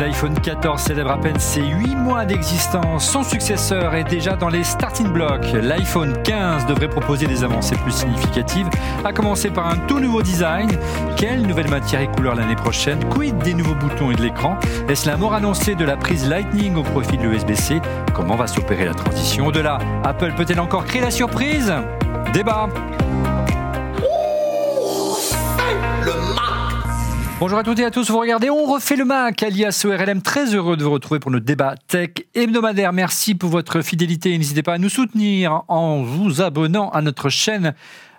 L'iPhone 14 célèbre à peine ses 8 mois d'existence. Son successeur est déjà dans les starting blocks. L'iPhone 15 devrait proposer des avancées plus significatives, à commencer par un tout nouveau design. Quelle nouvelle matière et couleur l'année prochaine? Quid des nouveaux boutons et de l'écran? Est-ce la mort annoncée de la prise Lightning au profit de l'USB-C Comment va s'opérer la transition Au-delà, Apple peut-elle encore créer la surprise? Débat Bonjour à toutes et à tous, vous regardez On refait le Mac, alias ORLM, très heureux de vous retrouver pour notre débat tech hebdomadaire. Merci pour votre fidélité n'hésitez pas à nous soutenir en vous abonnant à notre chaîne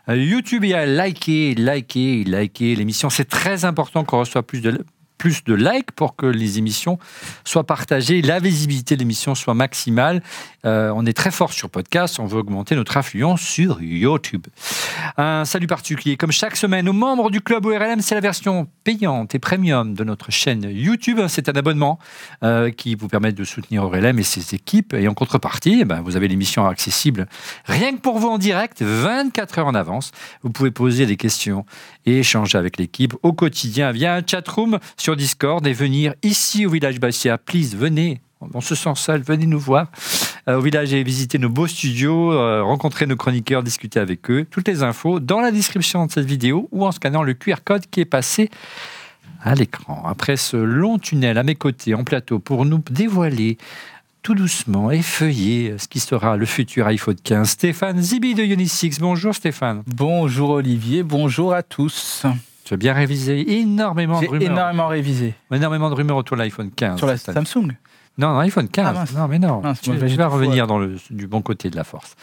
YouTube et à liker, liker, liker l'émission. C'est très important qu'on reçoive plus de, plus de likes pour que les émissions soient partagées, la visibilité de l'émission soit maximale. Euh, on est très fort sur podcast, on veut augmenter notre influence sur YouTube. Un salut particulier, comme chaque semaine, aux membres du club ORLM, c'est la version payante et premium de notre chaîne YouTube. C'est un abonnement euh, qui vous permet de soutenir ORLM et ses équipes. Et en contrepartie, eh ben, vous avez l'émission accessible rien que pour vous en direct, 24 heures en avance. Vous pouvez poser des questions et échanger avec l'équipe au quotidien via un chatroom sur Discord et venir ici au village Bastia. Please, venez. On se sent seul, venez nous voir au village et visiter nos beaux studios, euh, rencontrer nos chroniqueurs, discuter avec eux. Toutes les infos dans la description de cette vidéo ou en scannant le QR code qui est passé à l'écran. Après ce long tunnel à mes côtés en plateau pour nous dévoiler tout doucement, effeuiller ce qui sera le futur iPhone 15. Stéphane Zibi de Unisix. Bonjour Stéphane. Bonjour Olivier, bonjour à tous. Tu as bien révisé énormément de rumeurs. énormément révisé. Énormément de rumeurs autour de l'iPhone 15. Sur la Samsung non, iPhone 15. Ah, non, mais non. je, vais revenir dans le, du bon côté de la force.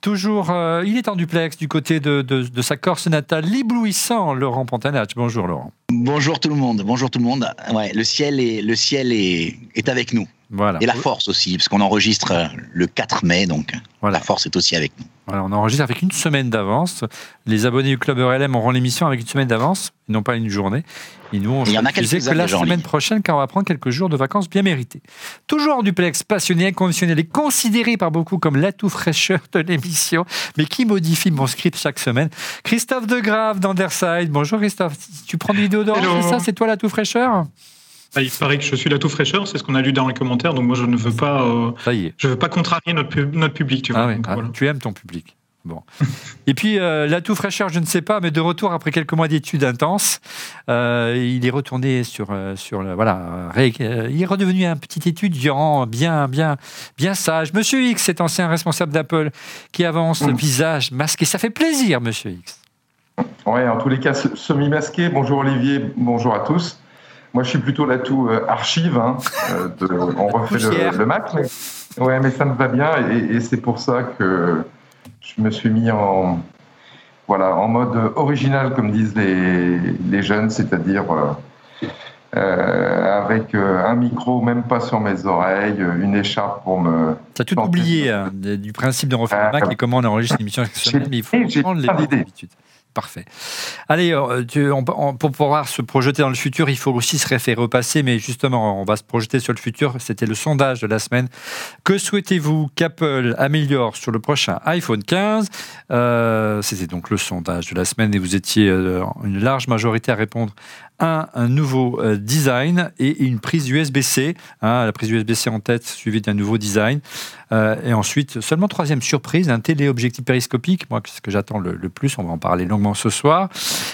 Toujours, euh, il est en duplex du côté de, de, sa Corse natale, l'éblouissant Laurent Pantanach. Bonjour Laurent. Bonjour tout le monde. Bonjour tout le monde. Ouais, le ciel est, le ciel est, est avec nous. Voilà. Et la force aussi, parce qu'on enregistre le 4 mai, donc la force est aussi avec nous. Voilà, on enregistre avec une semaine d'avance. Les abonnés du club RLM auront l'émission avec une semaine d'avance, non pas une journée. Et nous, on Il y en a que la semaine prochaine, car on va prendre quelques jours de vacances bien mérités. Toujours en duplex, passionné, inconditionnel et considéré par beaucoup comme l'atout fraîcheur de l'émission, mais qui modifie mon script chaque semaine. Christophe Degrave d'Anderside. Bonjour Christophe. Tu prends des vidéos d'or, c'est ça? C'est toi l'atout fraîcheur? Bah, il paraît que je suis la tout fraîcheur, c'est ce qu'on a lu dans les commentaires, donc moi je ne veux pas, euh, je veux pas contrarier notre, notre public. Tu, vois, ah ah, tu aimes ton public. Bon. Et puis, euh, la tout fraîcheur, je ne sais pas, mais de retour après quelques mois d'études intenses, euh, il est retourné sur, sur le, voilà, il est redevenu un petit étudiant bien, bien, bien sage. Monsieur X, cet ancien responsable d'Apple, qui avance le visage masqué. Ça fait plaisir, Monsieur X. Ouais, en tous les cas, semi-masqué. Bonjour Olivier, bonjour à tous. Moi, je suis plutôt l'atout euh, archive. Hein, euh, on refait le, Mac. Mais, ouais, mais ça me va bien et, c'est pour ça que je me suis mis en, voilà, en mode original, comme disent les, les jeunes, c'est-à-dire euh, avec un micro, même pas sur mes oreilles, une écharpe pour me. Tu as tout oublié hein, du principe de refaire le Mac et comment on enregistre l'émission mais il faut Parfait. Allez, euh, pour pouvoir se projeter dans le futur, il faut aussi se référer au passé, mais justement, on va se projeter sur le futur. C'était le sondage de la semaine. Que souhaitez-vous qu'Apple améliore sur le prochain iPhone 15 euh, C'était donc le sondage de la semaine et vous étiez euh, une large majorité à répondre un, un nouveau design et une prise USB-C. Hein, la prise USB-C en tête, suivie d'un nouveau design. et ensuite, seulement troisième surprise, un téléobjectif périscopique. Moi, ce que j'attends le, le, plus, on va en parler longuement ce soir.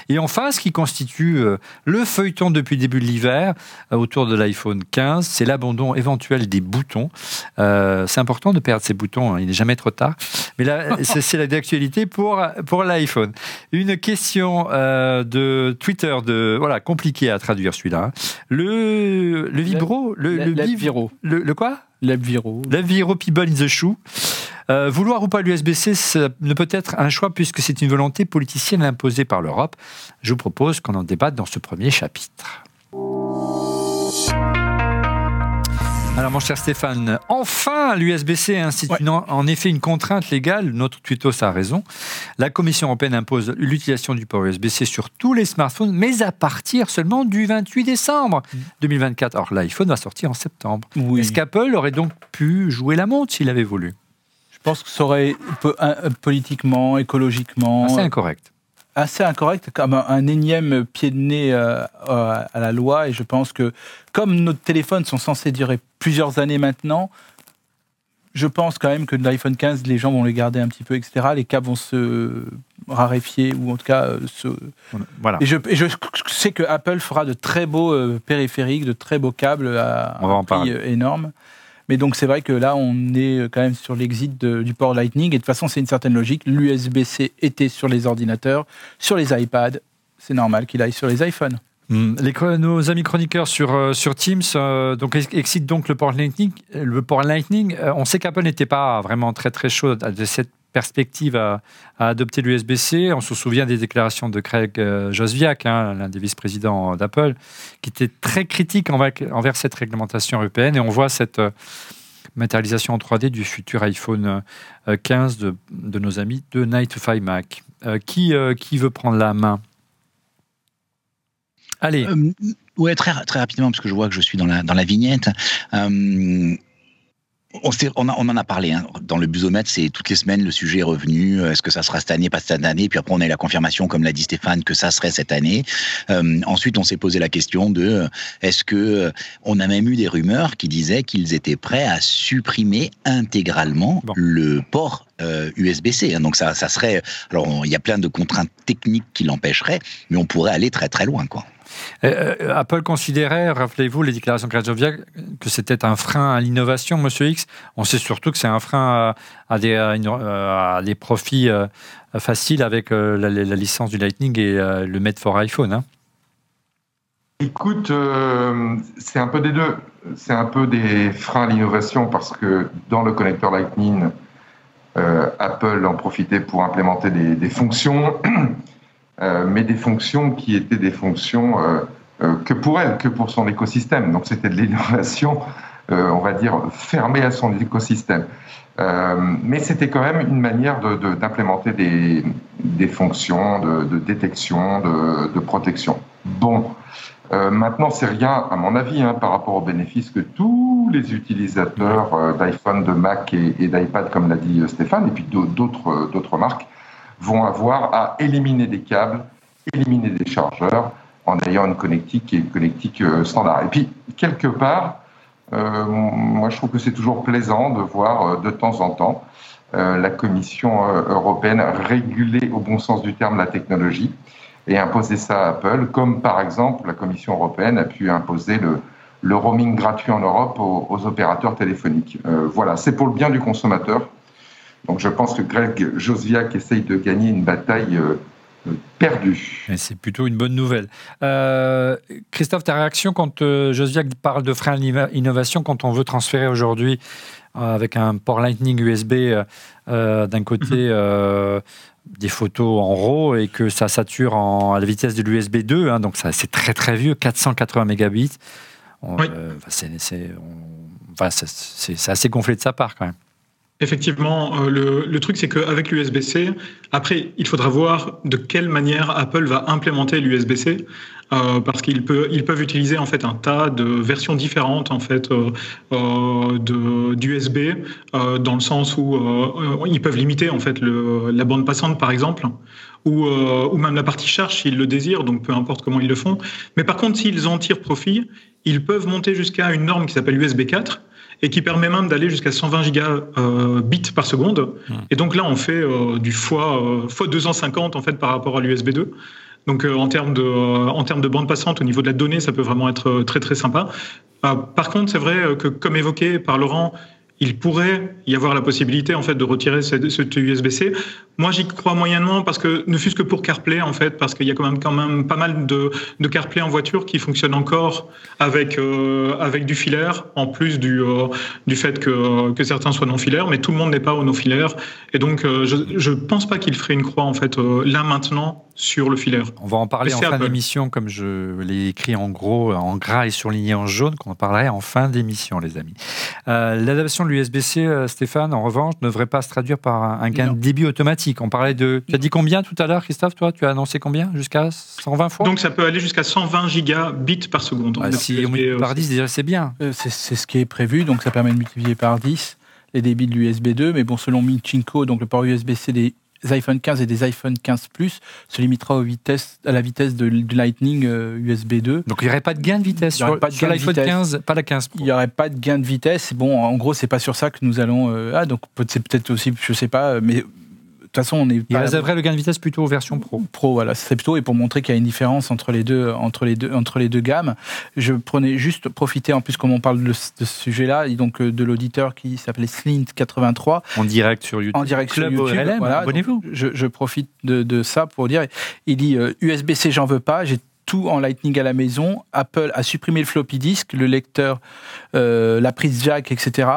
Et enfin, ce qui constitue euh, le feuilleton depuis le début de l'hiver euh, autour de l'iPhone 15, c'est l'abandon éventuel des boutons. Euh, c'est important de perdre ces boutons, hein, il n'est jamais trop tard. Mais là, c'est la d'actualité pour, pour l'iPhone. Une question de Twitter, de, voilà, compliqué à traduire celui-là. Hein. Le, le vibro, le, le, le, le quoi? L'Avviro. L'Avviro People in the Shoe. Euh, vouloir ou pas l'USB-C ne peut être un choix puisque c'est une volonté politicienne imposée par l'Europe. Je vous propose qu'on en débatte dans ce premier chapitre. Alors, mon cher Stéphane, enfin, l'USB-C institue en effet une contrainte légale. Notre tuto, a raison. La Commission européenne impose l'utilisation du port USB-C sur tous les smartphones, mais à partir seulement du 28 décembre 2024. Alors, l'iPhone va sortir en septembre. Est-ce qu'Apple aurait donc pu jouer la montre s'il avait voulu? Je pense que ça aurait, politiquement, écologiquement. Ah, c'est incorrect. Assez incorrect, comme un, énième pied de nez à la loi. Et je pense que comme nos téléphones sont censés durer plusieurs années maintenant, je pense quand même que de l'iPhone 15, les gens vont les garder un petit peu, etc. Les câbles vont se raréfier ou en tout cas se. Voilà. Et je, sais que Apple fera de très beaux euh, périphériques, de très beaux câbles à un prix euh, énorme. Mais donc c'est vrai que là, on est quand même sur l'exit du port Lightning. Et de toute façon, c'est une certaine logique. L'USB-C était sur les ordinateurs, sur les iPads. C'est normal qu'il aille sur les iPhones. Hmm. Nos amis chroniqueurs sur, euh, sur Teams euh, donc, excitent donc le port Lightning. Le port Lightning euh, on sait qu'Apple n'était pas vraiment très très chaud de cette perspective à, adopter l'USB-C. On se souvient des déclarations de Craig Josviak, hein, l'un des vice-présidents d'Apple, qui était très critique envers, cette réglementation européenne. Et on voit cette matérialisation en 3D du futur iPhone 15 de, de nos amis de Night 5 Mac. qui, veut prendre la main? Allez. Euh, ouais, très, très rapidement, parce que je vois que je suis dans la, dans la vignette. Euh, on, on, on, en a parlé hein. dans le busomètre, c'est toutes les semaines le sujet est revenu. Est-ce que ça sera cette année, pas cette année? Puis après on a eu la confirmation, comme l'a dit Stéphane, que ça serait cette année. Euh, ensuite, on s'est posé la question de est-ce que on a même eu des rumeurs qui disaient qu'ils étaient prêts à supprimer intégralement le port USB-C. Hein. Donc ça, ça serait. Alors il y a plein de contraintes techniques qui l'empêcheraient, mais on pourrait aller très très loin, quoi. Euh, euh, Apple considérait, rappelez-vous les déclarations de Krajovia, que c'était un frein à l'innovation, Monsieur X. On sait surtout que c'est un frein à, des, à des, profits euh, faciles avec la, licence du Lightning et le Made for iPhone. Hein. Écoute, c'est un peu des deux. C'est un peu des freins à l'innovation parce que dans le connecteur Lightning, Apple en profitait pour implémenter des fonctions euh, mais des fonctions qui étaient des fonctions euh, euh, que pour elle, que pour son écosystème. Donc c'était de l'innovation, on va dire, fermée à son écosystème. mais c'était quand même une manière d'implémenter de, des, fonctions de, détection, de, protection. Bon, maintenant, c'est rien, à mon avis, hein, par rapport aux bénéfices que tous les utilisateurs d'iPhone, de Mac et d'iPad, comme l'a dit Stéphane, et puis d'autres marques, vont avoir à éliminer des câbles, éliminer des chargeurs en ayant une connectique qui est une connectique euh, standard. Et puis, quelque part, euh, moi je trouve que c'est toujours plaisant de voir euh, de temps en temps la Commission européenne réguler au bon sens du terme la technologie et imposer ça à Apple, comme par exemple la Commission européenne a pu imposer le, roaming gratuit en Europe aux opérateurs téléphoniques. voilà, c'est pour le bien du consommateur donc je pense que Greg Josviak essaye de gagner une bataille euh, euh, perdue. C'est plutôt une bonne nouvelle. Euh, Christophe, ta réaction quand Josviak parle de frein à l'innovation, quand on veut transférer aujourd'hui avec un port Lightning USB d'un côté mhm. des photos en RAW et que ça sature à la vitesse de l'USB 2, hein, donc c'est très très vieux, 480 mégabits. c'est assez gonflé de sa part quand même. Effectivement, euh, le, truc c'est qu'avec l'USB-C, après, il faudra voir de quelle manière Apple va implémenter l'USB-C, euh, parce qu'ils peuvent, utiliser en fait un tas de versions différentes en fait euh, d'USB, dans le sens où ils peuvent limiter en fait la bande passante par exemple, ou, ou même la partie charge s'ils le désirent, donc peu importe comment ils le font. Mais par contre, s'ils en tirent profit, ils peuvent monter jusqu'à une norme qui s'appelle USB 4 et qui permet même d'aller jusqu'à 120 gigabits euh, par seconde. Hmm. Et donc là, on fait euh, du fois, euh, fois 250 en fait par rapport à l'USB 2. Donc en termes de en termes de bande passante au niveau de la donnée, ça peut vraiment être très très sympa. par contre, c'est vrai que comme évoqué par Laurent, il pourrait y avoir la possibilité en fait de retirer ce, USB-C. Moi, j'y crois moyennement parce que ne fût-ce que pour CarPlay en fait, parce qu'il y a quand même quand même pas mal de, de CarPlay en voiture qui fonctionnent encore avec euh, avec du filaire, en plus du euh, du fait que que certains soient non filaires, mais tout le monde n'est pas au non filaire. Et donc, euh, je je pense pas qu'il ferait une croix en fait là maintenant sur le filaire. On va en parler en fin d'émission, comme je l'ai écrit en gros, en gras et surligné en jaune, qu'on en parlerait en fin d'émission, les amis. L'adaptation de l'USB-C, Stéphane, en revanche, ne devrait pas se traduire par un gain de débit automatique. On parlait de. Tu as dit combien tout à l'heure, Christophe Toi, tu as annoncé combien Jusqu'à 120 fois? Donc ça peut aller jusqu'à 120 gigabits par seconde. Ah, si on multiplie par 10, déjà c'est bien. Euh, c'est ce qui est prévu, donc ça permet de multiplier par 10 les débits de l'USB 2. Mais bon, selon Minchinko, donc le port USB-C des iPhone 15 et des iPhone 15 Plus se limitera aux vitesses, à la vitesse de, Lightning USB 2. Donc il n'y aurait pas de gain de vitesse sur, l'iPhone 15, pas la 15 Il n'y aurait pas de gain de vitesse. Bon, en gros, c'est pas sur ça que nous allons. ah, donc c'est peut-être aussi, je sais pas, mais toute façon, on est. Il réserverait le gain de vitesse plutôt aux versions pro. Pro, voilà, c'est plutôt et pour montrer qu'il y a une différence entre les deux, entre les deux, entre les deux gammes. Je prenais juste profiter en plus comme on parle de, ce sujet-là, donc euh, de l'auditeur qui s'appelait Slint83 en direct sur YouTube. En direct sur YouTube. voilà, abonnez-vous. Je, profite de, ça pour dire, il dit USB-C, euh, j'en veux pas, j'ai tout en Lightning à la maison. Apple a supprimé le floppy disk, le lecteur, euh, la prise jack, etc.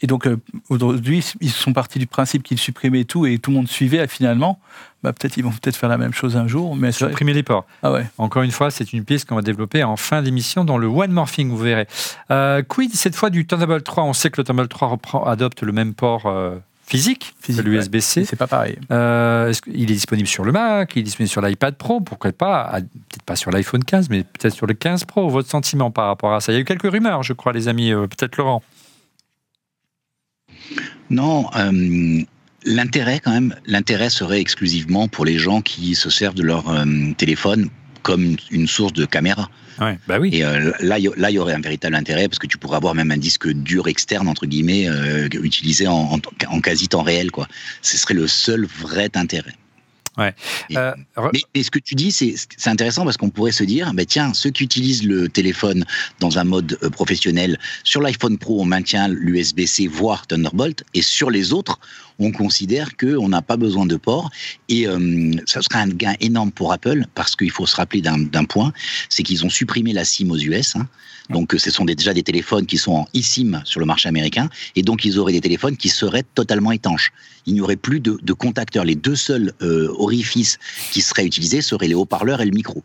Et donc, euh, aujourd'hui, ils sont partis du principe qu'ils supprimaient tout et tout le monde suivait finalement. Bah, peut-être ils vont peut-être faire la même chose un jour. Mais supprimer les ports. Ah ouais. Encore une fois, c'est une piste qu'on va développer en fin d'émission dans le One Morphing, vous verrez. Euh, quid cette fois du Thunderbolt 3 On sait que le Thunderbolt 3 reprend, adopte le même port. Euh, physique, physique l'USB-C. C'est pas pareil. Euh, il est disponible sur le Mac, il est disponible sur l'iPad Pro, pourquoi pas? Peut-être pas sur l'iPhone 15, mais peut-être sur le 15 Pro. Votre sentiment par rapport à ça? Il y a eu quelques rumeurs, je crois, les amis. peut-être Laurent. Non, euh, l'intérêt quand même, l'intérêt serait exclusivement pour les gens qui se servent de leur euh, téléphone comme une source de caméra. bah oui. Et euh, là, il y aurait un véritable intérêt parce que tu pourrais avoir même un disque dur externe entre guillemets utilisé en, en, quasi temps réel, quoi. Ce serait le seul vrai intérêt. Ouais. mais, ce que tu dis, c'est intéressant parce qu'on pourrait se dire, bah, tiens, ceux qui utilisent le téléphone dans un mode professionnel, sur l'iPhone Pro, on maintient l'USB-C, voire Thunderbolt, et sur les autres, on considère qu'on n'a pas besoin de port. Et euh, ça serait un gain énorme pour Apple parce qu'il faut se rappeler d'un point, c'est qu'ils ont supprimé la SIM aux US. Hein. Donc ce sont déjà des téléphones qui sont en eSIM sur le marché américain. Et donc ils auraient des téléphones qui seraient totalement étanches. Il n'y aurait plus de, de contacteurs. Les deux seuls euh, orifices qui seraient utilisés seraient les haut-parleurs et le micro.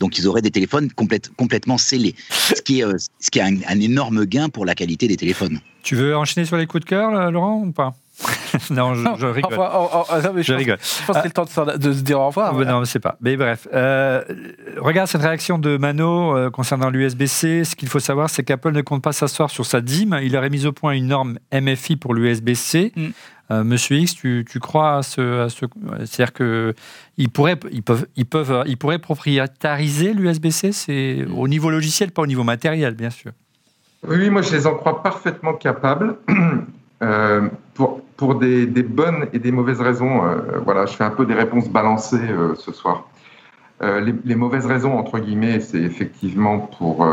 Donc ils auraient des téléphones complètement scellés. Ce qui est, euh, ce qui est un, un énorme gain pour la qualité des téléphones. Tu veux enchaîner sur les coups de cœur, Laurent, ou pas? non, je, rigole. je, rigole. Je pense que c'est le temps de, se dire au revoir. Non, Non, sais pas. Mais bref, euh, regarde cette réaction de Mano euh, concernant l'USB-C. Ce qu'il faut savoir, c'est qu'Apple ne compte pas s'asseoir sur sa DIM. Il aurait mis au point une norme MFI pour l'USB-C. Mm. Euh, Monsieur X, tu, crois à ce, ce c'est-à-dire que ils pourraient, ils peuvent, ils peuvent, ils pourraient propriétariser l'USB-C, c'est au niveau logiciel, pas au niveau matériel, bien sûr. Oui, moi je les en crois parfaitement capables. Euh, pour, pour des, des, bonnes et des mauvaises raisons. Euh, voilà, je fais un peu des réponses balancées euh, ce soir. Les, mauvaises raisons, entre guillemets, c'est effectivement pour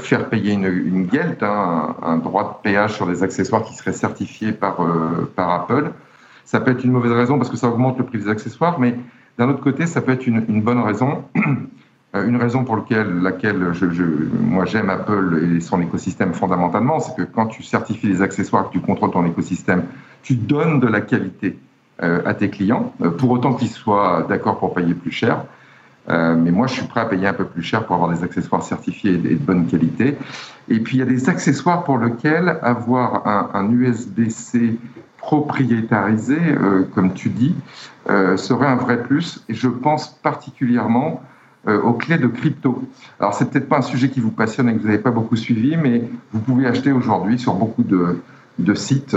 faire payer une, une GELT, hein, un, droit de péage sur les accessoires qui seraient certifiés par, par Apple. Ça peut être une mauvaise raison parce que ça augmente le prix des accessoires, mais d'un autre côté, ça peut être une, bonne raison une raison pour laquelle, moi j'aime Apple et son écosystème fondamentalement, c'est que quand tu certifies les accessoires, que tu contrôles ton écosystème, tu donnes de la qualité euh, à tes clients, euh, pour autant qu'ils soient d'accord pour payer plus cher. mais moi, je suis prêt à payer un peu plus cher pour avoir des accessoires certifiés et de bonne qualité. Et puis, il y a des accessoires pour lesquels avoir un, USB-C propriétarisé, comme tu dis, serait un vrai plus. Et je pense particulièrement euh, aux clés de crypto. Alors, c'est peut-être pas un sujet qui vous passionne et que vous n'avez pas beaucoup suivi, mais vous pouvez acheter aujourd'hui sur beaucoup de, de sites.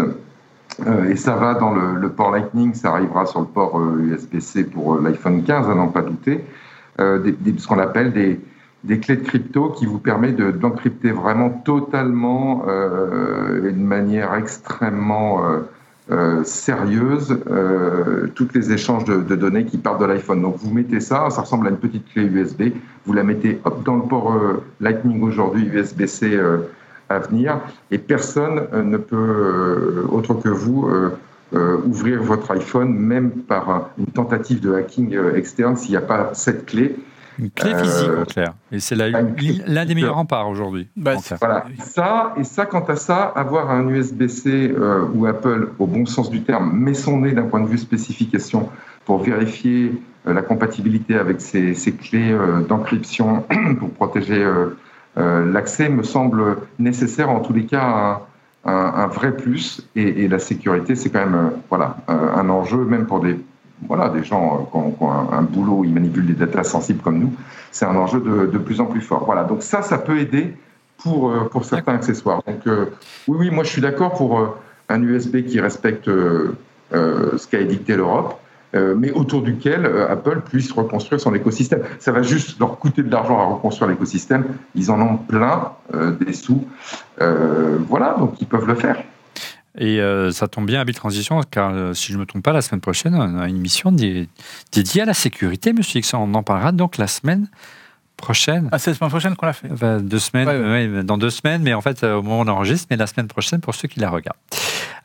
Euh, et ça va dans le, port Lightning, ça arrivera sur le port USB-C euh, pour l'iPhone 15, à n'en pas douter. Ce qu'on appelle des, clés de crypto qui vous permettent d'encrypter vraiment totalement et de manière extrêmement euh, sérieuse euh, toutes les échanges de, données qui partent de l'iPhone. Donc vous mettez ça, ça ressemble à une petite clé USB, vous la mettez hop, dans le port euh, Lightning aujourd'hui, USB-C à venir, et personne ne peut, autre que vous, ouvrir votre iPhone, même par une tentative de hacking externe, s'il n'y a pas cette clé. Une clé physique, en clair. Et c'est l'un des meilleurs remparts aujourd'hui. Bah, voilà. Ça, et ça, quant à ça, avoir un USB-C euh, ou Apple, au bon sens du terme, met son nez d'un point de vue spécification pour vérifier euh, la compatibilité avec ces, clés euh, d'encryption pour protéger l'accès, me semble nécessaire, en tous les cas, un, vrai plus. Et, et la sécurité, c'est quand même voilà, un enjeu, même pour des voilà, des gens euh, qui ont, un, boulot, ils manipulent des datas sensibles comme nous, c'est un enjeu de, plus en plus fort. Voilà, donc ça, ça peut aider pour, euh, certains accessoires. Donc euh, oui, oui, moi je suis d'accord pour un USB qui respecte ce qu'a édicté l'Europe. mais autour duquel Apple puisse reconstruire son écosystème. Ça va juste leur coûter de l'argent à reconstruire l'écosystème. Ils en ont plein des sous. voilà, donc ils peuvent le faire. Et ça tombe bien, Habile Transition, car si je ne me trompe pas, la semaine prochaine, on a une mission dédiée à la sécurité, monsieur X. On en parlera donc la semaine prochaine. Ah, c'est la semaine prochaine qu'on l'a fait Deux semaines, dans deux semaines, mais en fait, au moment où on enregistre, mais la semaine prochaine pour ceux qui la regardent.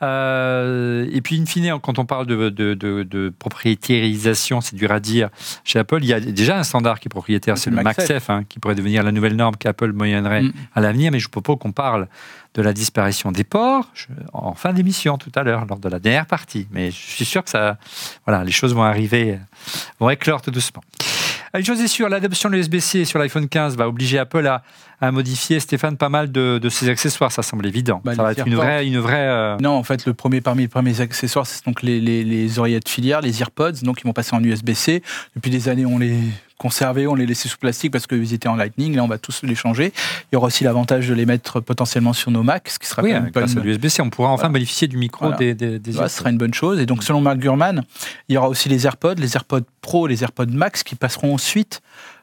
Euh, et puis, in fine, quand on parle de, de, de, propriétarisation, c'est dur à dire. Chez Apple, il y a déjà un standard qui est propriétaire, c'est le MagSafe, hein, qui pourrait devenir la nouvelle norme qu'Apple moyennerait mm. à l'avenir. Mais je propose qu'on parle de la disparition des ports en fin d'émission tout à l'heure, lors de la dernière partie. Mais je suis sûr que ça, voilà, les choses vont arriver, vont éclore tout doucement. Une chose est sûre, l'adoption de l'USB-C sur l'iPhone 15 va obliger Apple à, modifier, Stéphane, pas mal de, ses accessoires, ça semble évident. Bah, ça va être une vraie... Une vraie euh, Non, en fait, le premier parmi les premiers accessoires, c'est donc les, les, les oreillettes filières, les AirPods, donc ils vont passer en USB-C. Depuis des années, on les conservés, on les laissait sous plastique parce qu'ils étaient en Lightning. Là, on va tous les changer. Il y aura aussi l'avantage de les mettre potentiellement sur nos Macs, ce qui sera oui, grâce à l'USB-C, on pourra enfin bénéficier du micro des, des, Ce sera une bonne chose. Et donc, selon Mark Gurman, il y aura aussi les AirPods, les AirPods Pro, les AirPods Max qui passeront ensuite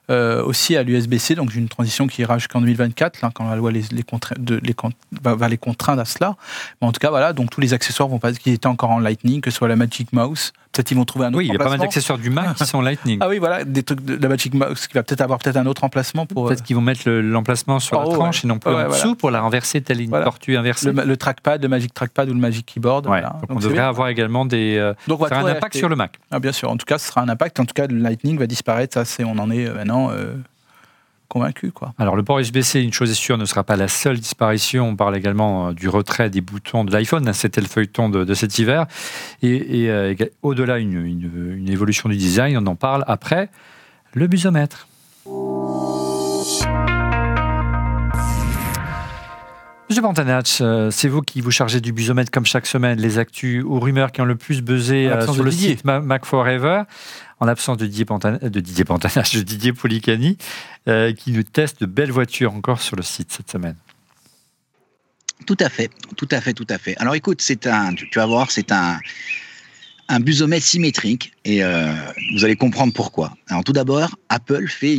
euh, aussi à l'USB-C, donc une transition qui ira jusqu'en 2024, là, quand la loi les, les, de, les va, les contraindre à cela. Mais en tout cas, voilà, donc tous les accessoires vont pas, qui étaient encore en Lightning, que ce soit la Magic Mouse, peut-être ils vont trouver un autre Oui, il y a pas mal d'accessoires du Mac qui sont Lightning. Ah oui, voilà, des trucs de la Magic Mouse qui va peut-être avoir peut-être un autre emplacement pour. Peut-être qu'ils vont mettre l'emplacement sur la tranche et non plus en dessous pour la renverser telle une tortue inversée. Le, trackpad, le Magic Trackpad ou le Magic Keyboard. Donc, on devrait avoir également des. Euh, donc, ça un impact sur le Mac. Ah, bien sûr, en tout cas, ce sera un impact. En tout cas, le Lightning va disparaître. Ça, c'est on en est euh, maintenant. Euh, convaincu. Quoi. Alors, le port USB-C, une chose est sûre, ne sera pas la seule disparition. On parle également euh, du retrait des boutons de l'iPhone. C'était le feuilleton de, cet hiver. Et, euh, au-delà, une, évolution du design. On en parle après le busomètre. Monsieur Pantanach, euh, c'est vous qui vous chargez du busomètre comme chaque semaine, les actus ou rumeurs qui ont le plus buzzé sur le site Mac Forever en l'absence de Didier, de Didier Pantanage, de Didier Policani, euh, qui nous teste de belles voitures encore sur le site cette semaine. Tout à fait, tout à fait, tout à fait. Alors écoute, c'est un, tu vas voir, c'est un, un busomètre symétrique et euh, vous allez comprendre pourquoi. Alors tout d'abord, Apple fait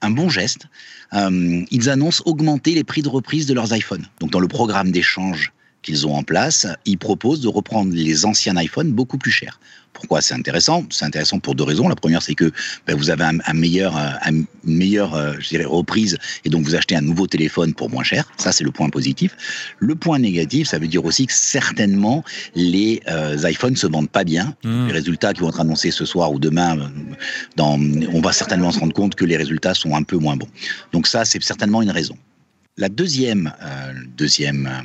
un bon geste. Euh, ils annoncent augmenter les prix de reprise de leurs iPhones. Donc dans le programme d'échange qu'ils ont en place, ils proposent de reprendre les anciens iPhones beaucoup plus chers. Pourquoi? C'est intéressant C'est intéressant pour deux raisons. La première, c'est que ben, vous avez un, meilleur, euh, une meilleure euh, je dirais, reprise et donc vous achetez un nouveau téléphone pour moins cher. Ça, c'est le point positif. Le point négatif, ça veut dire aussi que certainement les euh, iPhones se vendent pas bien. Hmm. Les résultats qui vont être annoncés ce soir ou demain, dans, on va certainement se rendre compte que les résultats sont un peu moins bons. Donc ça, c'est certainement une raison. La deuxième, euh, euh,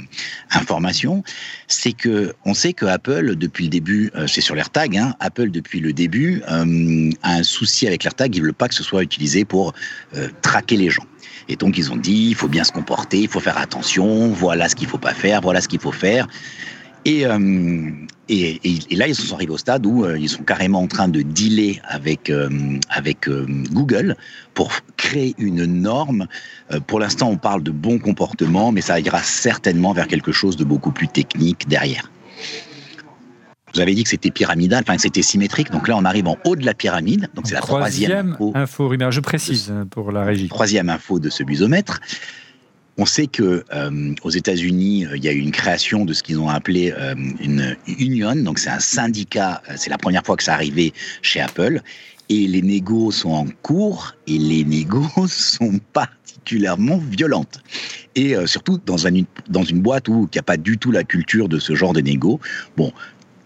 information, c'est que on sait que Apple depuis le début, euh, c'est sur l'AirTag, hein, Apple depuis le début a un souci avec l'AirTag, ils veulent pas que ce soit utilisé pour traquer les gens. Et donc ils ont dit, il faut bien se comporter, il faut faire attention, voilà ce qu'il faut pas faire, voilà ce qu'il faut faire. Euh, et, et, là, ils sont arrivés au stade où euh, ils sont carrément en train de dealer avec, euh, avec Google pour créer une norme. pour l'instant, on parle de bon comportement, mais ça ira certainement vers quelque chose de beaucoup plus technique derrière. Vous avez dit que c'était pyramidal, enfin que c'était symétrique. Donc là, on arrive en haut de la pyramide. Donc c'est la troisième, info. info je précise pour la régie. Troisième info de ce busomètre. On sait que euh, aux États-Unis, euh, il y a eu une création de ce qu'ils ont appelé euh, une union, donc c'est un syndicat. C'est la première fois que ça arrivait chez Apple, et les négos sont en cours et les négos sont particulièrement violentes. Et surtout dans, dans une boîte où il n'y a pas du tout la culture de ce genre de négo. Bon,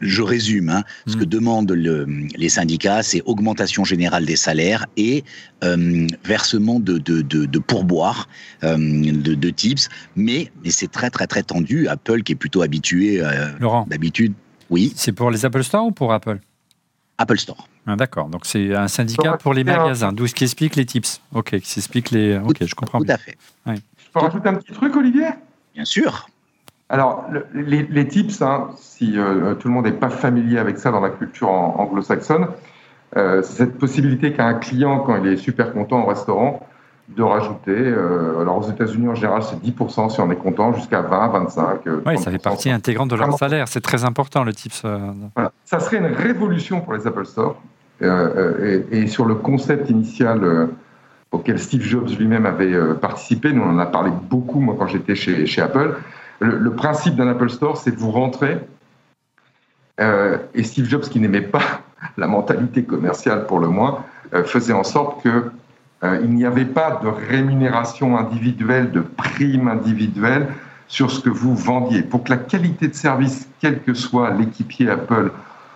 je résume, hein, ce que mm. demandent les syndicats, c'est augmentation générale des salaires et euh, versement de, de, de, pourboires, euh, de, tips, mais, mais c'est très très très tendu. Apple qui est plutôt habitué euh, d'habitude. Oui. C'est pour les Apple Store ou pour Apple? Apple Store. Ah, D'accord, donc c'est un syndicat pour les magasins, d'où ce qui explique les tips. Ok, qui explique les. Ok, je comprends. Tout à fait. Je peux rajouter un petit truc, Olivier? Bien sûr. Alors, les, tips, hein, si euh, tout le monde n'est pas familier avec ça dans la culture anglo-saxonne, euh, c'est cette possibilité qu'un client, quand il est super content au restaurant, de rajouter. Euh, alors aux États-Unis en général c'est 10% si on est content, jusqu'à 20, 25. oui, ça fait partie intégrante de leur salaire. C'est très important le type. Ça serait une révolution pour les Apple Store. Euh, et, sur le concept initial auquel Steve Jobs lui-même avait participé, nous on en a parlé beaucoup moi quand j'étais chez, chez Apple. Le, principe d'un Apple Store, c'est de vous rentrer. et Steve Jobs, qui n'aimait pas la mentalité commerciale pour le moins, faisait en sorte que euh, il n'y avait pas de rémunération individuelle, de prime individuelle sur ce que vous vendiez. Pour que la qualité de service, quel que soit l'équipier Apple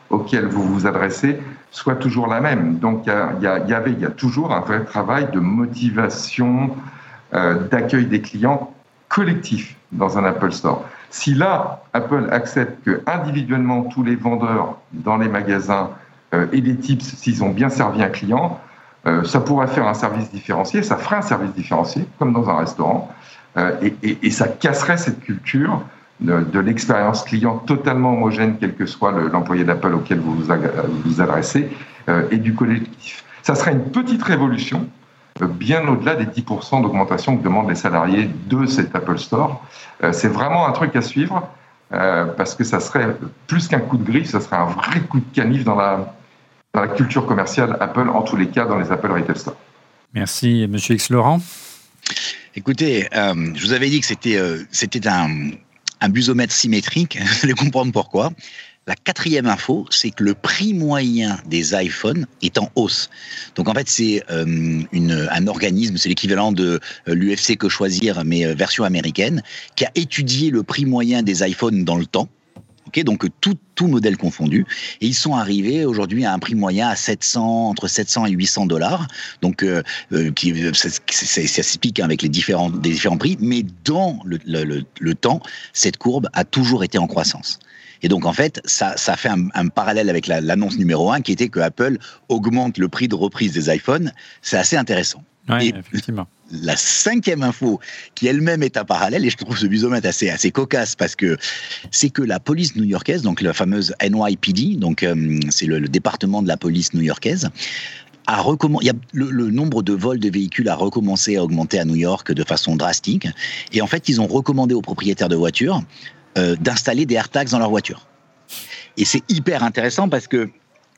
auquel vous vous adressez, soit toujours la même. Donc il y, avait, il y a toujours un vrai travail de motivation, euh, d'accueil des clients collectif dans un Apple Store. Si là, Apple accepte que individuellement tous les vendeurs dans les magasins euh, et les tips, s'ils ont bien servi un client, euh, ça pourrait faire un service différencié, ça ferait un service différencié, comme dans un restaurant, euh, et, ça casserait cette culture de, l'expérience client totalement homogène, quel que soit l'employé d'Apple auquel vous vous, adressez, euh, et du collectif. Ça serait une petite révolution, bien au-delà des 10% d'augmentation que demandent les salariés de cet Apple Store. C'est vraiment un truc à suivre, parce que ça serait plus qu'un coup de griffe, ça serait un vrai coup de canif dans la, dans la culture commerciale Apple, en tous les cas dans les Apple Retail Store. Merci, Monsieur X Laurent. Écoutez, euh, je vous avais dit que c'était euh, c'était un, un busomètre symétrique. Vous allez comprendre pourquoi. La quatrième info, c'est que le prix moyen des iPhones est en hausse. Donc en fait, c'est euh, un organisme, c'est l'équivalent de l'UFC que choisir, mais version américaine, qui a étudié le prix moyen des iPhones dans le temps donc tout, tout modèle confondu. Et ils sont arrivés aujourd'hui à un prix moyen à 700, entre 700 et 800 dollars. Donc, euh, euh qui, ça, s'explique avec les différents, des différents prix, mais dans le, le, le, temps, cette courbe a toujours été en croissance. Et donc, en fait, ça, ça fait un, un parallèle avec l'annonce numéro un qui était que Apple augmente le prix de reprise des iPhones. C'est assez intéressant. Oui, effectivement la cinquième info, qui elle-même est un parallèle, et je trouve ce bisomètre assez, assez cocasse parce que c'est que la police new-yorkaise, donc la fameuse NYPD, donc euh, c'est le, département de la police new-yorkaise, a le, nombre de vols de véhicules a recommencé à augmenter à New York de façon drastique. Et en fait, ils ont recommandé aux propriétaires de voitures euh, d'installer des AirTags dans leur voiture. Et c'est hyper intéressant parce que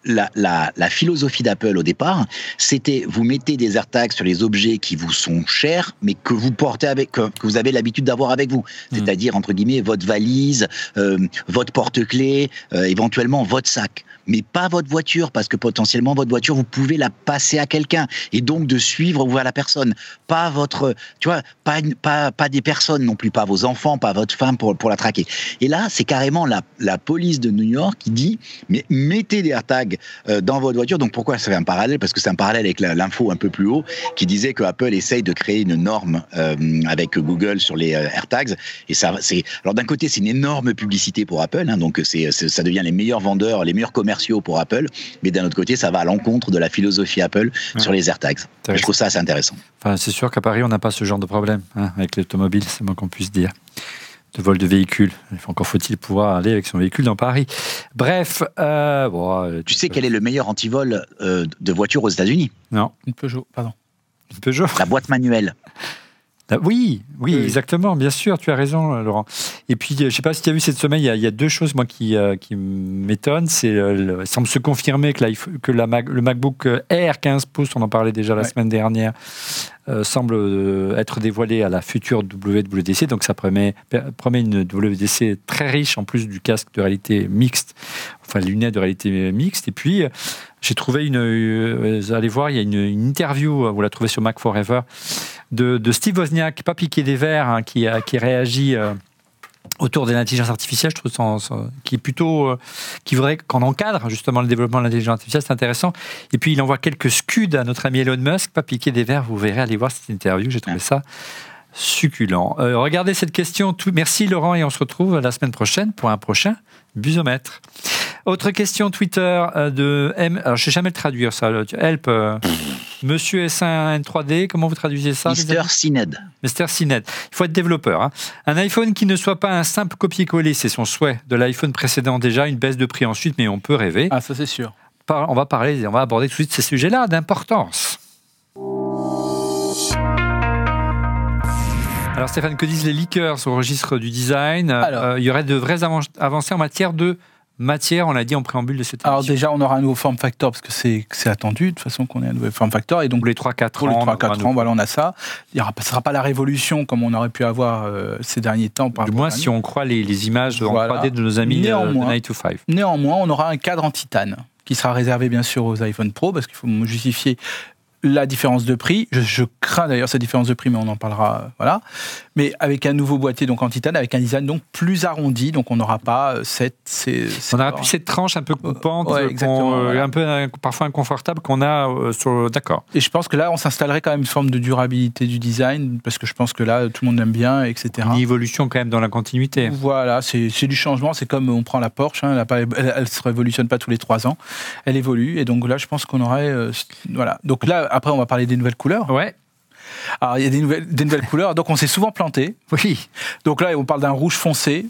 la, philosophie d'Apple au départ, c'était vous mettez des AirTags sur les objets qui vous sont chers, mais que vous portez avec, que, vous avez l'habitude d'avoir avec vous. Hmm. C'est-à-dire, entre guillemets, votre valise, euh, votre porte-clés, euh, éventuellement votre sac mais pas votre voiture, parce que potentiellement votre voiture, vous pouvez la passer à quelqu'un, et donc de suivre voir la personne. Pas votre, tu vois, pas, pas, pas des personnes non plus, pas vos enfants, pas votre femme pour, pour la traquer. Et là, c'est carrément la, la police de New York qui dit, mais mettez des AirTags euh, dans votre voiture. Donc pourquoi ça fait un parallèle? Parce que c'est un parallèle avec l'info un peu plus haut, qui disait que Apple essaye de créer une norme euh, avec Google sur les euh, AirTags. Et ça, c'est alors d'un côté, c'est une énorme publicité pour Apple, hein, donc c'est ça devient les meilleurs vendeurs, les meilleurs commerçants pour Apple, mais d'un autre côté, ça va à l'encontre de la philosophie Apple sur les AirTags. Je trouve ça assez intéressant. Enfin, c'est sûr qu'à Paris, on n'a pas ce genre de problème hein, avec l'automobile, c'est moins qu'on puisse dire de vol de véhicule. Encore faut-il pouvoir aller avec son véhicule dans Paris. Bref, euh, euh, tu sais quel est le meilleur antivol euh, de voiture aux États-Unis? Non, une Peugeot, pardon. Une Peugeot? La boîte manuelle. Ah, oui, oui, exactement, bien sûr, tu as raison, euh, Laurent. Et puis, euh, je ne sais pas si tu as vu cette semaine, il y a, deux choses moi qui, euh, qui m'étonnent. C'est, il semble se confirmer que, que la le MacBook Air 15 pouces, on en parlait déjà la semaine dernière, semble être dévoilé à la future WWDC. Donc, ça promet, promet une WWDC très riche en plus du casque de réalité mixte, enfin, lunettes de réalité mixte. Et puis, j'ai trouvé une. allez voir, il y a une, une interview, vous la trouvez sur Mac Forever de, Steve Wozniak, pas piqué des verres, hein, qui, qui réagit euh, autour de l'intelligence artificielle, je trouve, qui est plutôt, euh, qui voudrait qu'on encadre justement le développement de l'intelligence artificielle, c'est intéressant. Et puis il envoie quelques scuds à notre ami Elon Musk, pas piqué des verres, vous verrez, allez voir cette interview, j'ai trouvé ça succulent. Euh, regardez cette question. Tout... Merci Laurent et on se retrouve la semaine prochaine pour un prochain busomètre. Autre question Twitter de M. Alors je sais jamais le traduire ça. Help. Monsieur S1N3D, comment vous traduisez ça Mister Cined. Mister Cined. Il faut être développeur. Hein. Un iPhone qui ne soit pas un simple copier-coller, c'est son souhait. De l'iPhone précédent déjà, une baisse de prix ensuite, mais on peut rêver. Ah, ça c'est sûr. On va parler, on va aborder tout de suite ces sujets-là d'importance. Alors Stéphane, que disent les leakers au registre du design Il y aurait de vraies avancées en matière de matière, on l'a dit en préambule de cette émission. Alors déjà, on aura un nouveau form factor parce que c'est attendu de toute façon qu'on ait un nouveau form factor et donc les 3 4 ans, les 3 4 ans, voilà, on a ça. Il ne sera pas la révolution comme on aurait pu avoir euh, ces derniers temps Du moins si on croit les, images en 3D de nos amis euh, néanmoins, de Night to 5. Néanmoins, on aura un cadre en titane qui sera réservé bien sûr aux iPhone Pro parce qu'il faut justifier la différence de prix. Je, crains d'ailleurs cette différence de prix, mais on en parlera. Voilà. Mais avec un nouveau boîtier donc en titane, avec un design donc plus arrondi, donc on n'aura pas euh, cette. on n'aura plus cette tranche un peu coupante, euh, un peu euh, parfois inconfortable qu'on a sur. D'accord. Et je pense que là, on s'installerait quand même une forme de durabilité du design, parce que je pense que là, tout le monde aime bien, etc. Une évolution quand même dans la continuité. Voilà, c'est du changement. C'est comme on prend la Porsche, hein, elle, ne se révolutionne pas tous les trois ans, elle évolue. Et donc là, je pense qu'on aurait. voilà. Donc là, après, on va parler des nouvelles couleurs. Ouais. Alors, il y a des nouvelles, des nouvelles couleurs. Donc, on s'est souvent planté. Oui. Donc là, on parle d'un rouge foncé.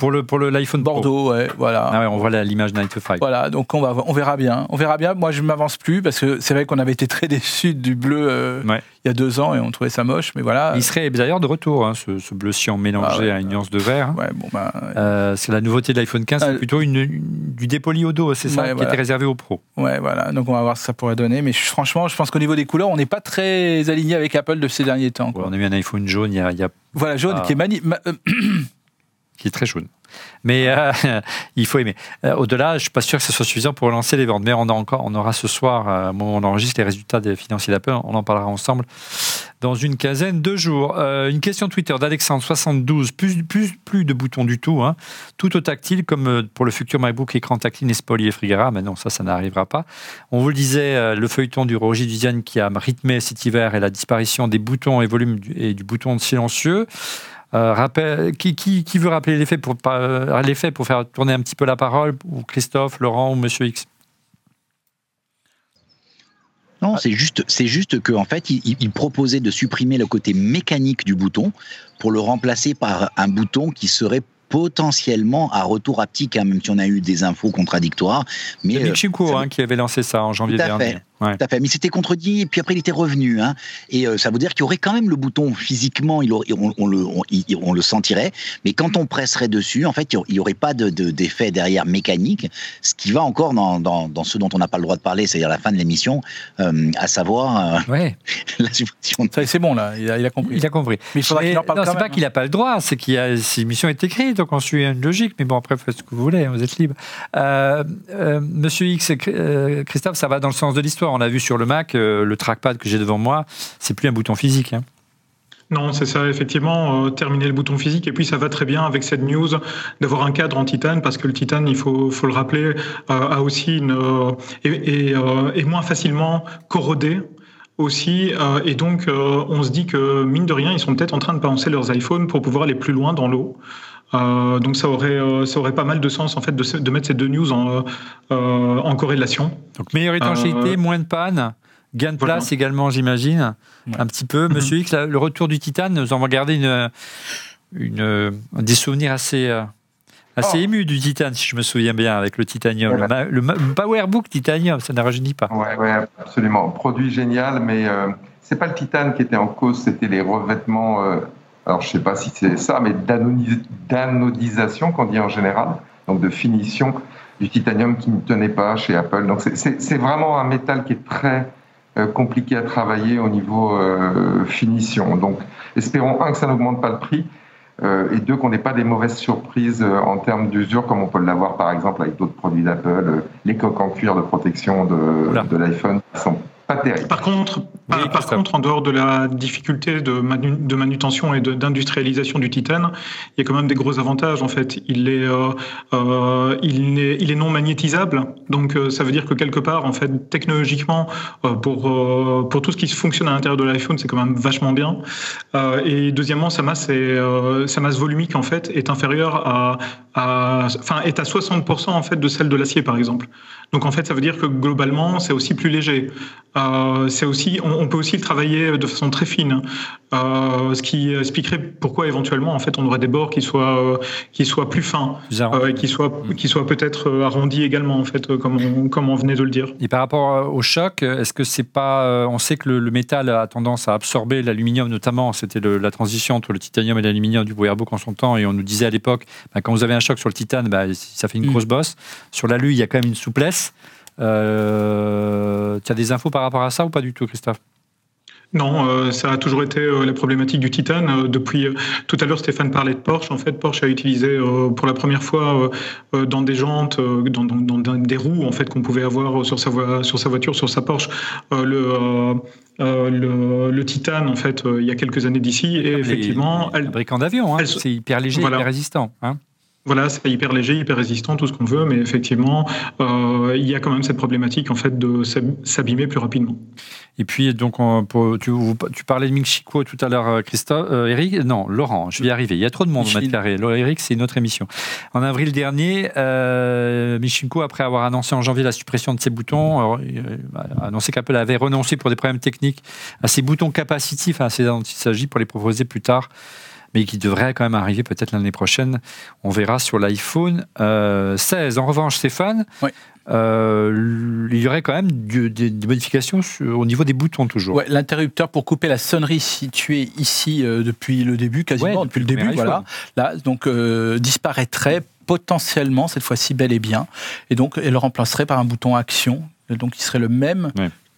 Pour le pour le l'iPhone Bordeaux, ouais, voilà. Ah ouais, on voit l'image d'un 5. Voilà, donc on va on verra bien, on verra bien. Moi, je m'avance plus parce que c'est vrai qu'on avait été très déçus du bleu euh, il y a deux ans et on trouvait ça moche, mais voilà. Il serait d'ailleurs de retour, hein, ce, bleu cyan mélangé ah à une nuance de vert. Ouais, bon bah, euh, c'est la nouveauté de l'iPhone 15, c'est euh, plutôt une, du dépoli au dos, c'est ça qui était réservé aux pros. Ouais, voilà. Donc on va voir ce que ça pourrait donner, mais franchement, je pense qu'au niveau des couleurs, on n'est pas très aligné avec Apple de ces derniers temps. on a mis un iPhone jaune, il y a, voilà jaune qui est magnifique. qui est très jaune. Mais euh, il faut aimer. Euh, au-delà, je ne suis pas sûr que ce soit suffisant pour relancer les ventes. Mais on, a encore, on aura ce soir, euh, on enregistre les résultats des financiers d'Apple, on en parlera ensemble dans une quinzaine de jours. une question Twitter d'Alexandre72. Plus, plus, plus de boutons du tout. Hein. Tout au tactile, comme pour le futur MacBook écran tactile Espoli et Frigera. Mais non, ça, ça n'arrivera pas. On vous le disait, le feuilleton du Roger Duziane qui a rythmé cet hiver et la disparition des boutons et volumes et du bouton silencieux. Euh, rappel, qui, qui, qui, veut rappeler les faits pour, euh, les faits pour faire tourner un petit peu la parole? Ou Christophe, Laurent ou Monsieur X? Non, c'est juste, c'est juste qu'en fait, il, il, proposait de supprimer le côté mécanique du bouton pour le remplacer par un bouton qui serait potentiellement à retour haptique, hein, même si on a eu des infos contradictoires. Mais euh, Michiko hein, qui avait lancé ça en janvier dernier. Tout à fait. Mais c'était contredit, et puis après il était revenu. Hein. Et euh, ça veut dire qu'il y aurait quand même le bouton physiquement, il on, le, on, le sentirait, mais quand on presserait dessus, en fait, il n'y aurait pas d'effet de, derrière mécanique, ce qui va encore dans, dans, ce dont on n'a pas le droit de parler, c'est-à-dire la fin de l'émission, euh, à savoir ouais. la suppression. C'est bon, là, il a, compris. Il a compris. Mais il faudra qu'il en parle Non, c'est pas qu'il n'a pas le droit, c'est qu'il y a, si l'émission est écrite, donc on suit une logique, mais bon, après, faites ce que vous voulez, vous êtes libre. Euh, Monsieur X, Christophe, ça va dans le sens de l'histoire on a vu sur le Mac, euh, le trackpad que j'ai devant moi, c'est plus un bouton physique. Hein. Non, c'est ça, effectivement, euh, terminer le bouton physique. Et puis, ça va très bien avec cette news d'avoir un cadre en titane, parce que le titane, il faut, le rappeler, euh, a aussi est, est, moins facilement corrodé aussi. et donc, on se dit que, mine de rien, ils sont peut-être en train de penser leurs iPhones pour pouvoir aller plus loin dans l'eau. Euh, donc ça aurait, euh, ça aurait pas mal de sens en fait de, de mettre ces deux news en, euh, en corrélation. Donc meilleure étanchéité, moins de panne, gain de place également j'imagine, un petit peu. Mhm. Monsieur X, le retour du titane, nous avons gardé une, une, des souvenirs assez, assez oh. émus du titane si je me souviens bien avec le titanium. Le, PowerBook titanium, ça ne rajeunit pas. Ouais, absolument. Produit génial, mais c'est pas le titane qui était en cause, c'était les revêtements alors je ne sais pas si c'est ça, mais d'anodisation qu'on dit en général, donc de finition du titanium qui ne tenait pas chez Apple. Donc c'est vraiment un métal qui est très euh, compliqué à travailler au niveau euh, finition. Donc espérons un que ça n'augmente pas le prix. Euh, et deux, qu'on n'ait pas des mauvaises surprises en termes d'usure, comme on peut l'avoir par exemple avec d'autres produits d'Apple, les coques en cuir de protection de, de l'iPhone par contre, par, contre, en dehors de la difficulté de, de manutention et d'industrialisation du titane, il y a quand même des gros avantages. En fait, il est, euh, euh, il est, il est non magnétisable. Donc, euh, ça veut dire que quelque part, en fait, technologiquement, pour pour tout ce qui fonctionne à l'intérieur de l'iPhone, c'est quand même vachement bien. et deuxièmement, sa masse est, sa masse volumique en fait est inférieure à, à enfin, est à 60% en fait de celle de l'acier, par exemple. Donc, en fait, ça veut dire que globalement, c'est aussi plus léger. Euh, c'est aussi, on, on peut aussi le travailler de façon très fine, euh, ce qui expliquerait pourquoi éventuellement en fait on aurait des bords qui soient qui soient plus fins, et qui soient qui soient peut-être arrondis également en fait, comme on, comme on venait de le dire. Et par rapport au choc, est-ce que c'est pas, on sait que le, métal a tendance à absorber l'aluminium, notamment, c'était la transition entre le titanium et l'aluminium du Boyerbook en son temps, et on nous disait à l'époque, bah, quand vous avez un choc sur le titane, bah, ça fait une mm. grosse bosse. Sur l'alu, il y a quand même une souplesse. Euh, tu as des infos par rapport à ça ou pas du tout, Christophe? Non, euh, ça a toujours été euh, la problématique du titane. depuis tout à l'heure, Stéphane parlait de Porsche. En fait, Porsche a utilisé pour la première fois dans des jantes, dans, des roues en fait qu'on pouvait avoir sur sa, sur sa voiture, sur sa Porsche, le, le, titane en fait il y a quelques années d'ici. Et effectivement, elle, fabricant d'avion, hein. c'est hyper léger, hyper résistant. Hein voilà, c'est hyper léger, hyper résistant, tout ce qu'on veut, mais effectivement, euh, il y a quand même cette problématique en fait de s'abîmer plus rapidement. Et puis donc, tu, tu, parlais de Ming tout à l'heure, euh, Christophe, euh, Eric, non, Laurent, je vais y arriver. Il y a trop de monde au mètre carré. Eric, c'est une autre émission. En avril dernier, euh, après avoir annoncé en janvier la suppression de ses boutons, a annoncé qu'Apple avait renoncé pour des problèmes techniques à ses boutons capacitifs, à ces dont il s'agit pour les proposer plus tard mais qui devrait quand même arriver peut-être l'année prochaine. On verra sur l'iPhone 16. Euh, en revanche, Stéphane, euh, il y aurait quand même des, modifications au niveau des boutons toujours. Ouais, L'interrupteur pour couper la sonnerie situé ici euh, depuis le début, quasiment depuis le début, voilà, là, donc disparaîtrait potentiellement cette fois-ci bel et bien, et donc elle le remplacerait par un bouton action, donc il serait le même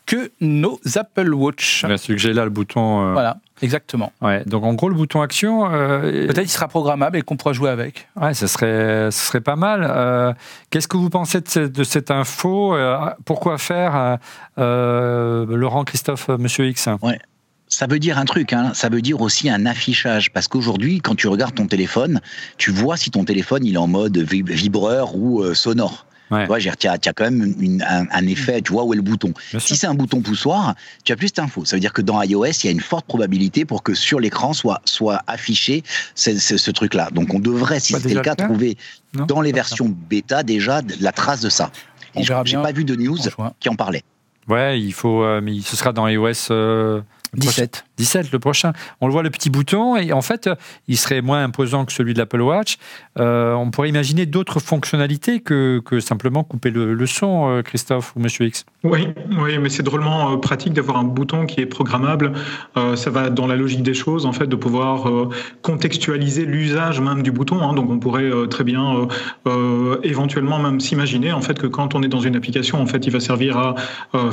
que nos Apple Watch. celui que j'ai là, le bouton. Voilà. Exactement. Ouais, donc en gros, le bouton action. Euh, Peut-être il sera programmable et qu'on pourra jouer avec. Ouais, ce serait, ce serait pas mal. Euh, qu'est-ce que vous pensez de, cette info euh, Pourquoi faire Laurent, Christophe, Monsieur X? Ouais. Ça veut dire un truc, hein. ça veut dire aussi un affichage, parce qu'aujourd'hui, quand tu regardes ton téléphone, tu vois si ton téléphone il est en mode vibreur ou sonore. Tu vois, tu as, quand même un, effet, tu vois, où est le bouton. si c'est un bouton poussoir, tu as plus d'infos. Ça veut dire que dans iOS, il y a une forte probabilité pour que sur l'écran soit, soit affiché ce, truc-là. Donc on devrait, si c'était le cas, trouver dans les versions bêta déjà la trace de ça. Et je n'ai pas vu de news qui en parlait. Ouais, il faut, euh, mais ce sera dans iOS euh, 17. 17, le prochain. On le voit, le petit bouton, et en fait, il serait moins imposant que celui de l'Apple Watch. Euh, on pourrait imaginer d'autres fonctionnalités que, simplement couper le, son, euh, Christophe ou Monsieur X. Oui, oui mais c'est drôlement euh, pratique d'avoir un bouton qui est programmable. ça va dans la logique des choses, en fait, de pouvoir contextualiser l'usage même du bouton. Hein. Donc, on pourrait très bien, éventuellement même s'imaginer, en fait, que quand on est dans une application, en fait, il va servir à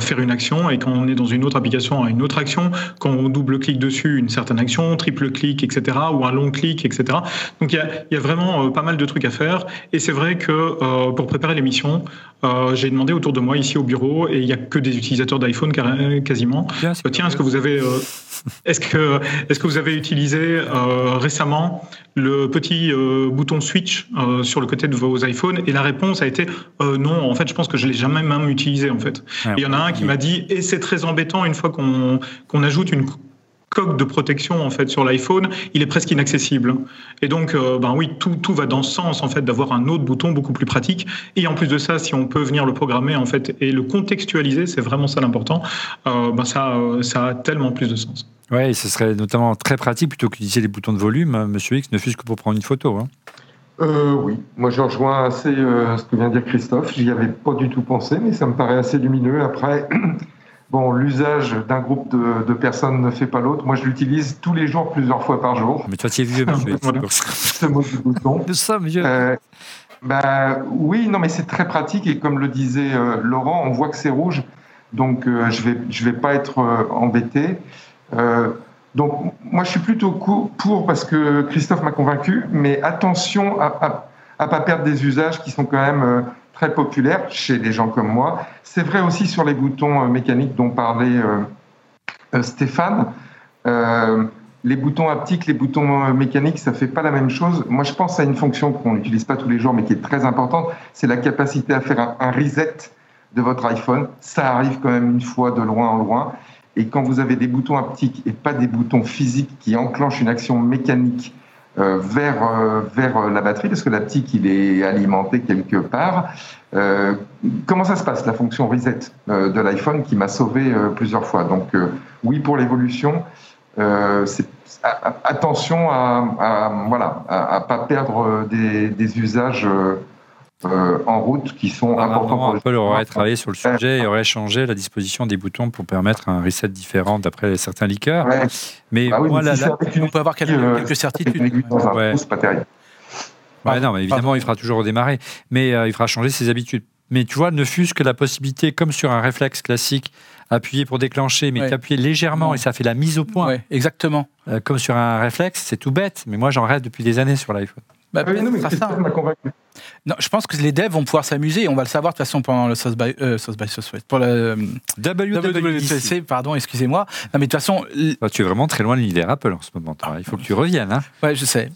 faire une action, et quand on est dans une autre application, à une autre action quand on double-clique dessus, une certaine action, triple-clic, etc., ou un long clic, etc. Donc il y a, vraiment euh, pas mal de trucs à faire. Et c'est vrai que euh, pour préparer l'émission, euh, j'ai demandé autour de moi ici au bureau, et il n'y a que des utilisateurs d'iPhone quasiment. tiens, est-ce que vous avez, est-ce que, est-ce que vous avez utilisé récemment le petit bouton switch sur le côté de vos iPhones? Et la réponse a été non. En fait, je pense que je l'ai jamais même utilisé en fait. Il y en a un qui m'a dit et c'est très embêtant une fois qu'on qu'on ajoute une coque de protection en fait sur l'iPhone, il est presque inaccessible. Et donc, euh, ben oui, tout, tout va dans ce sens en fait d'avoir un autre bouton beaucoup plus pratique. Et en plus de ça, si on peut venir le programmer en fait et le contextualiser, c'est vraiment ça l'important. Euh, ben ça, euh, ça a tellement plus de sens. Oui, ce serait notamment très pratique plutôt qu'utiliser les boutons de volume, Monsieur X, ne fût-ce que pour prendre une photo. Hein. oui, moi je rejoins assez ce que vient de dire Christophe. J'y avais pas du tout pensé, mais ça me paraît assez lumineux. Après, Bon, l'usage d'un groupe de, personnes ne fait pas l'autre. Moi, je l'utilise tous les jours, plusieurs fois par jour. Mais toi, tu es vieux, monsieur. Ce mot du bouton. ça, vieux. Euh, bah, oui, non, mais c'est très pratique et comme le disait euh, Laurent, on voit que c'est rouge, donc euh, je vais je vais pas être embêté. donc moi, je suis plutôt pour parce que Christophe m'a convaincu, mais attention à, à, pas perdre des usages qui sont quand même très populaire chez des gens comme moi. C'est vrai aussi sur les boutons euh, mécaniques dont parlait euh, euh, Stéphane. les boutons haptiques, les boutons mécaniques, ça fait pas la même chose. Moi, je pense à une fonction qu'on n'utilise pas tous les jours, mais qui est très importante. C'est la capacité à faire un, reset de votre iPhone. Ça arrive quand même une fois de loin en loin. Et quand vous avez des boutons haptiques et pas des boutons physiques qui enclenchent une action mécanique vers, vers la batterie, parce que l'aptique, il est alimenté quelque part. comment ça se passe, la fonction reset de l'iPhone qui m'a sauvé plusieurs fois? Donc oui, pour l'évolution, attention à, voilà, à, pas perdre des usages euh, en route qui sont importants pour Apple aurait travaillé sur le sujet et aurait changé la disposition des boutons pour permettre un reset différent d'après certains leakers. Mais bah on peut avoir quelques, euh, certitudes. Ouais. C'est pas terrible. non, mais évidemment, il fera toujours redémarrer, mais euh, il fera changer ses habitudes. Mais tu vois, ne fût-ce que la possibilité, comme sur un réflexe classique, appuyer pour déclencher, mais t'appuyer légèrement et ça fait la mise au point. exactement. comme sur un réflexe, c'est tout bête, mais moi j'en rêve depuis des années sur l'iPhone. Bah, ah non, mais ça. convaincu. Non, je pense que les devs vont pouvoir s'amuser. On va le savoir de toute façon pendant le South by, euh, South by Southwest. Pour le euh, WWDC, pardon, excusez-moi. Non, mais de toute façon. tu es vraiment très loin de l'idée Apple en ce moment. Il faut que tu reviennes. Hein. Ouais, je sais.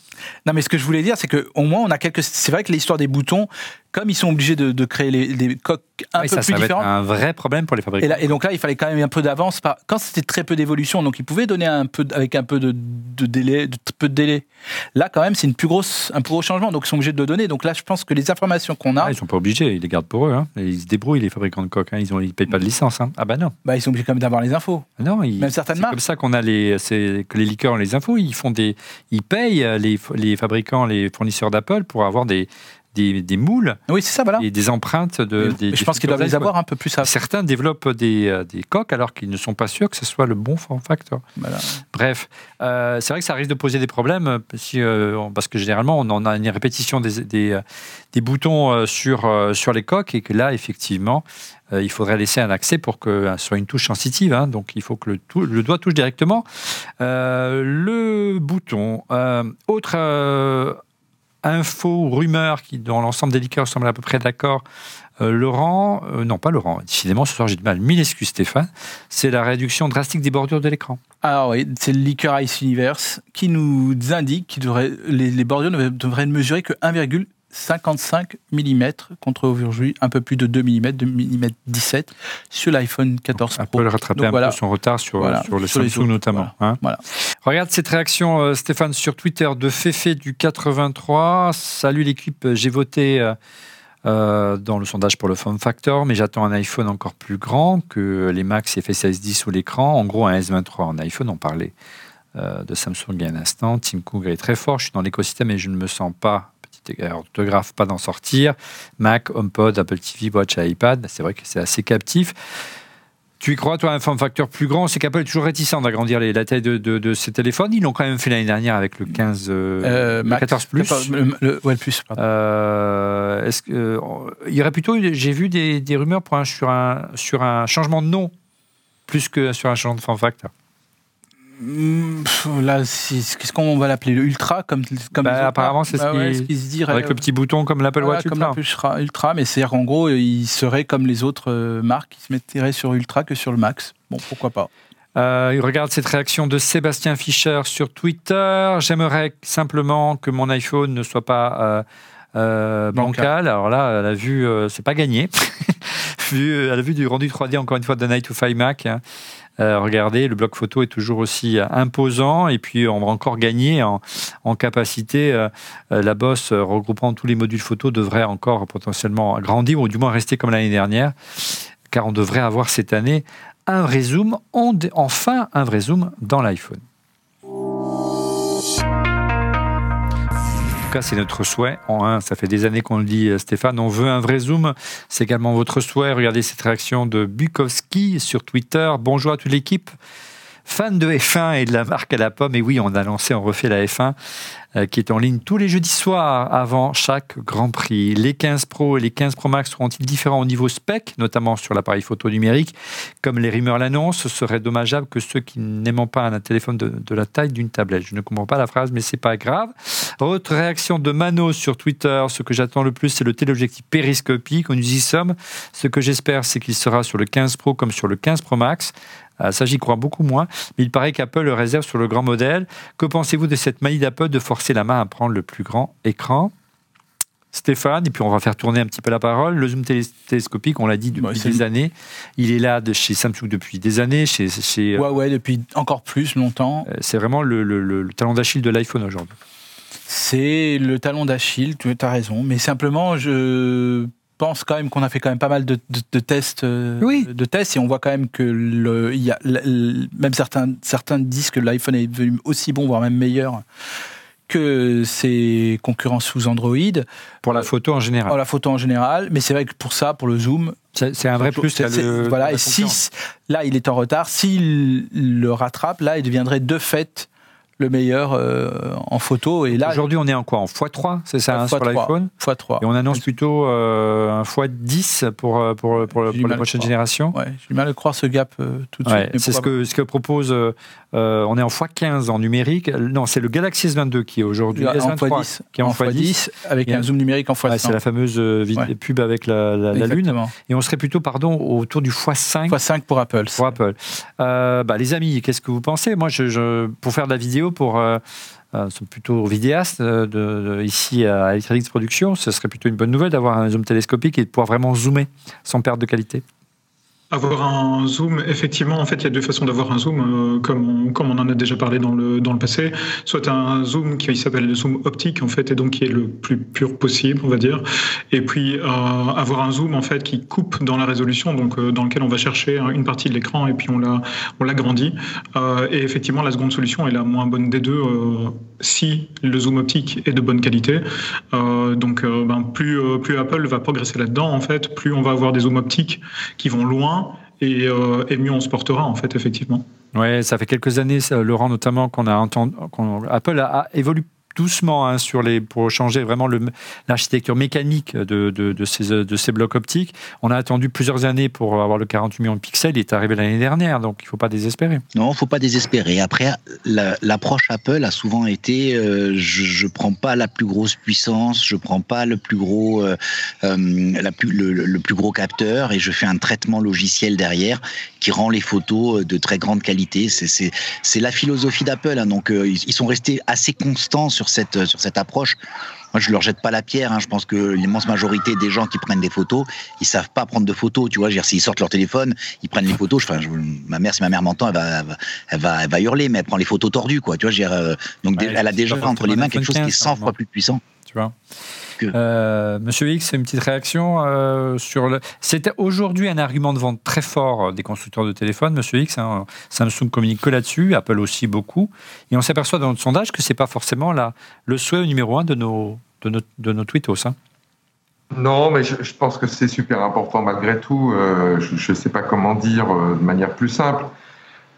Non, mais ce que je voulais dire, c'est qu'au moins, on a quelques. C'est vrai que l'histoire des boutons, comme ils sont obligés de, créer les, des coques un peu ça, plus ça différentes. un vrai problème pour les fabricants. Et, donc là, il fallait quand même un peu d'avance. Quand c'était très peu d'évolution, donc ils pouvaient donner un peu avec un peu de, délai, de peu de délai. Là, quand même, c'est une plus grosse, un plus gros changement. Donc ils sont obligés de le donner. Donc là, je pense que les informations qu'on a, ah, ils sont pas obligés. Ils les gardent pour eux. Hein. Ils se débrouillent les fabricants de coques. Hein. Ils ne payent pas de licence. Hein. Ah bah non. Bah ils sont obligés quand même d'avoir les infos. Non, même certaines marques. C'est comme ça qu'on a les, que les liqueurs ont les infos. Ils font des, ils payent les, les fabricants, les fournisseurs d'Apple pour avoir des, des, moules oui, c'est ça, voilà. et des empreintes de. Des, je pense qu'ils doivent les avoir un peu plus. À... Certains développent des, euh, des, coques alors qu'ils ne sont pas sûrs que ce soit le bon form factor. Bref, euh, c'est vrai que ça risque de poser des problèmes euh, parce que généralement on en a une répétition des, boutons sur, sur les coques et que là effectivement il faudrait laisser un accès pour que ce soit une touche sensitive. Hein. donc il faut que le, le doigt touche directement. le bouton. autre ou rumeur qui, dans l'ensemble des liqueurs, semble à peu près d'accord. Euh, Laurent, euh, non pas Laurent, décidément ce soir j'ai du mal, mille excuses Stéphane, c'est la réduction drastique des bordures de l'écran. Ah oui, c'est le liqueur Ice Universe qui nous indique que les, les, bordures ne devraient mesurer que 1,5 55 mm contre aujourd'hui un peu plus de 2 mm, 2 mm 17 sur l'iPhone 14 Pro. Apple rattraper un peu son retard sur, sur le Samsung notamment. Hein. Regarde cette réaction, euh, Stéphane, sur Twitter de Fefe du 83. Salut l'équipe, j'ai voté euh, euh, dans le sondage pour le Form Factor, mais j'attends un iPhone encore plus grand que les Max FSS 10 sous l'écran. En gros, un S23 en iPhone, on parlait de Samsung il y a un instant. Tim Cook est très fort, je suis dans l'écosystème et je ne me sens pas orthographe, pas d'en sortir. Mac, HomePod, Apple TV, Watch et iPad, c'est vrai que c'est assez captif. Tu y crois, toi, un form facteur plus grand? C'est qu'Apple est toujours réticent d'agrandir la taille de, de, ses téléphones. Ils l'ont quand même fait l'année dernière avec le 15, euh, 14 Plus. Le, le, plus, euh, est-ce que, euh, il y aurait plutôt, j'ai vu des, des rumeurs pour un, sur, un, sur un changement de nom, plus que sur un changement de form factor. Là, qu'est-ce qu'on va l'appeler Le Ultra comme, comme bah, Apparemment, c'est ce, bah qui se dit. Avec le petit bouton comme l'Apple Watch comme Ultra. Ultra, mais c'est-à-dire qu'en gros, il serait comme les autres euh, marques qui se mettraient sur Ultra que sur le Max. Bon, pourquoi pas euh, il regarde cette réaction de Sébastien Fischer sur Twitter. J'aimerais simplement que mon iPhone ne soit pas euh, bancal. Alors là, elle a vu, c'est pas gagné. elle a vu du rendu 3D encore une fois de Night to 5 Mac. Hein. Euh, regardez, le bloc photo est toujours aussi euh, imposant et puis on va encore gagner en, capacité. Euh, la bosse regroupant tous les modules photo devrait encore potentiellement grandir ou du moins rester comme l'année dernière, car on devrait avoir cette année un vrai zoom, enfin un vrai zoom dans l'iPhone. C'est notre souhait. En ça fait des années qu'on le dit, euh, Stéphane. On veut un vrai zoom. C'est également votre souhait. Regardez cette réaction de Bukowski sur Twitter. Bonjour à toute l'équipe. Fan de F1 et de la marque à la pomme. Et oui, on a lancé, on refait la F1. Euh, qui est en ligne tous les jeudis soirs avant chaque Grand Prix. Les 15 Pro et les 15 Pro Max seront-ils différents au niveau spec, notamment sur l'appareil photo numérique? Comme les rumeurs l'annoncent, ce serait dommageable que ceux qui n'aiment pas un téléphone de, la taille d'une tablette. Je ne comprends pas la phrase, mais c'est pas grave. Autre réaction de Mano sur Twitter. Ce que j'attends le plus, c'est le téléobjectif périscopique. Nous y sommes. Ce que j'espère, c'est qu'il sera sur le 15 Pro comme sur le 15 Pro Max. Euh, ça, j'y crois beaucoup moins. Mais il paraît qu'Apple le réserve sur le grand modèle. Que pensez-vous de cette manie d'Apple de forcer la main à prendre le plus grand écran? Stéphane, et puis on va faire tourner un petit peu la parole. Le zoom télescopique, on l'a dit depuis des années. Il est là de chez Samsung depuis des années. Chez, chez ouais, ouais, depuis encore plus longtemps. Euh, c'est vraiment le, le talon d'Achille de l'iPhone aujourd'hui. C'est le talon d'Achille, tu as raison. Mais simplement, je pense quand même qu'on a fait quand même pas mal de, tests, euh, oui. de tests et on voit quand même que le, il y a, même certains, certains disent que l'iPhone est devenu aussi bon, voire même meilleur que ses concurrents sous Android. Pour la photo en général. Pour la photo en général, mais c'est vrai que pour ça, pour le zoom, c'est un vrai plus. voilà, et si là il est en retard, s'il le rattrape, là il deviendrait de fait le meilleur euh, en photo. Et là, aujourd'hui, on est en quoi? En x3, c'est ça, hein, sur l'iPhone? X3. Et on annonce plutôt euh, un x10 pour, euh, pour, pour, pour les prochaines générations. Ouais, j'ai du mal à croire ce gap tout de suite. C'est ce que, ce que propose. On est en x15 en numérique. Non, c'est le Galaxy S22 qui est aujourd'hui. S23 qui est en, x10, avec un zoom numérique en x100. c'est la fameuse pub avec la, la, Lune. Et on serait plutôt, pardon, autour du x5. x5 pour Apple. Pour Apple. bah, les amis, qu'est-ce que vous pensez? Moi, je, je, pour faire de la vidéo, pour euh, euh, sont plutôt vidéastes euh, de, ici à Electronics Production, ce serait plutôt une bonne nouvelle d'avoir un zoom télescopique et de pouvoir vraiment zoomer sans perte de qualité. Avoir un zoom, effectivement, en fait, il y a deux façons d'avoir un zoom, euh, comme, on, comme on en a déjà parlé dans le, dans le passé. Soit un zoom qui s'appelle le zoom optique, en fait, et donc qui est le plus pur possible, on va dire. Et puis, euh, avoir un zoom, en fait, qui coupe dans la résolution, donc euh, dans lequel on va chercher une partie de l'écran et puis on l'agrandit. On et effectivement, la seconde solution est la moins bonne des deux si le zoom optique est de bonne qualité. donc, ben, plus, plus Apple va progresser là-dedans, en fait, plus on va avoir des zooms optiques qui vont loin euh, et, mieux on se portera en fait effectivement. Ouais, ça fait quelques années, Laurent notamment, qu'on a entendu, Apple a, évolué doucement hein, sur les, pour changer vraiment l'architecture mécanique de, de, ces, de ces blocs optiques. On a attendu plusieurs années pour avoir le 48 millions de pixels. Il est arrivé l'année dernière, donc il ne faut pas désespérer. Non, il ne faut pas désespérer. Après, l'approche Apple a souvent été euh, je ne prends pas la plus grosse puissance, je ne prends pas le plus gros, euh, euh, la plus, le, plus gros capteur et je fais un traitement logiciel derrière qui rend les photos de très grande qualité. C'est la philosophie d'Apple. Hein. donc, ils sont restés assez constants sur cette, sur cette approche. Moi, je leur jette pas la pierre. Hein. Je pense que l'immense majorité des gens qui prennent des photos, ils savent pas prendre de photos. Tu vois, s'ils sortent leur téléphone, ils prennent les photos. Enfin, ma mère, si ma mère m'entend, elle va, elle va, elle va hurler, mais elle prend les photos tordues, quoi. Tu vois, euh, donc elle a déjà entre les mains quelque chose qui est 100 fois plus puissant. Tu vois. Euh, Monsieur X, une petite réaction euh, sur le. C'était aujourd'hui un argument de vente très fort des constructeurs de téléphones, Monsieur X. Hein. Samsung communique que là-dessus, Apple aussi beaucoup, et on s'aperçoit dans notre sondage que c'est pas forcément la, le souhait numéro un de nos de nos, de nos tweetos. Hein. Non, mais je, pense que c'est super important malgré tout. Euh, je ne sais pas comment dire de manière plus simple.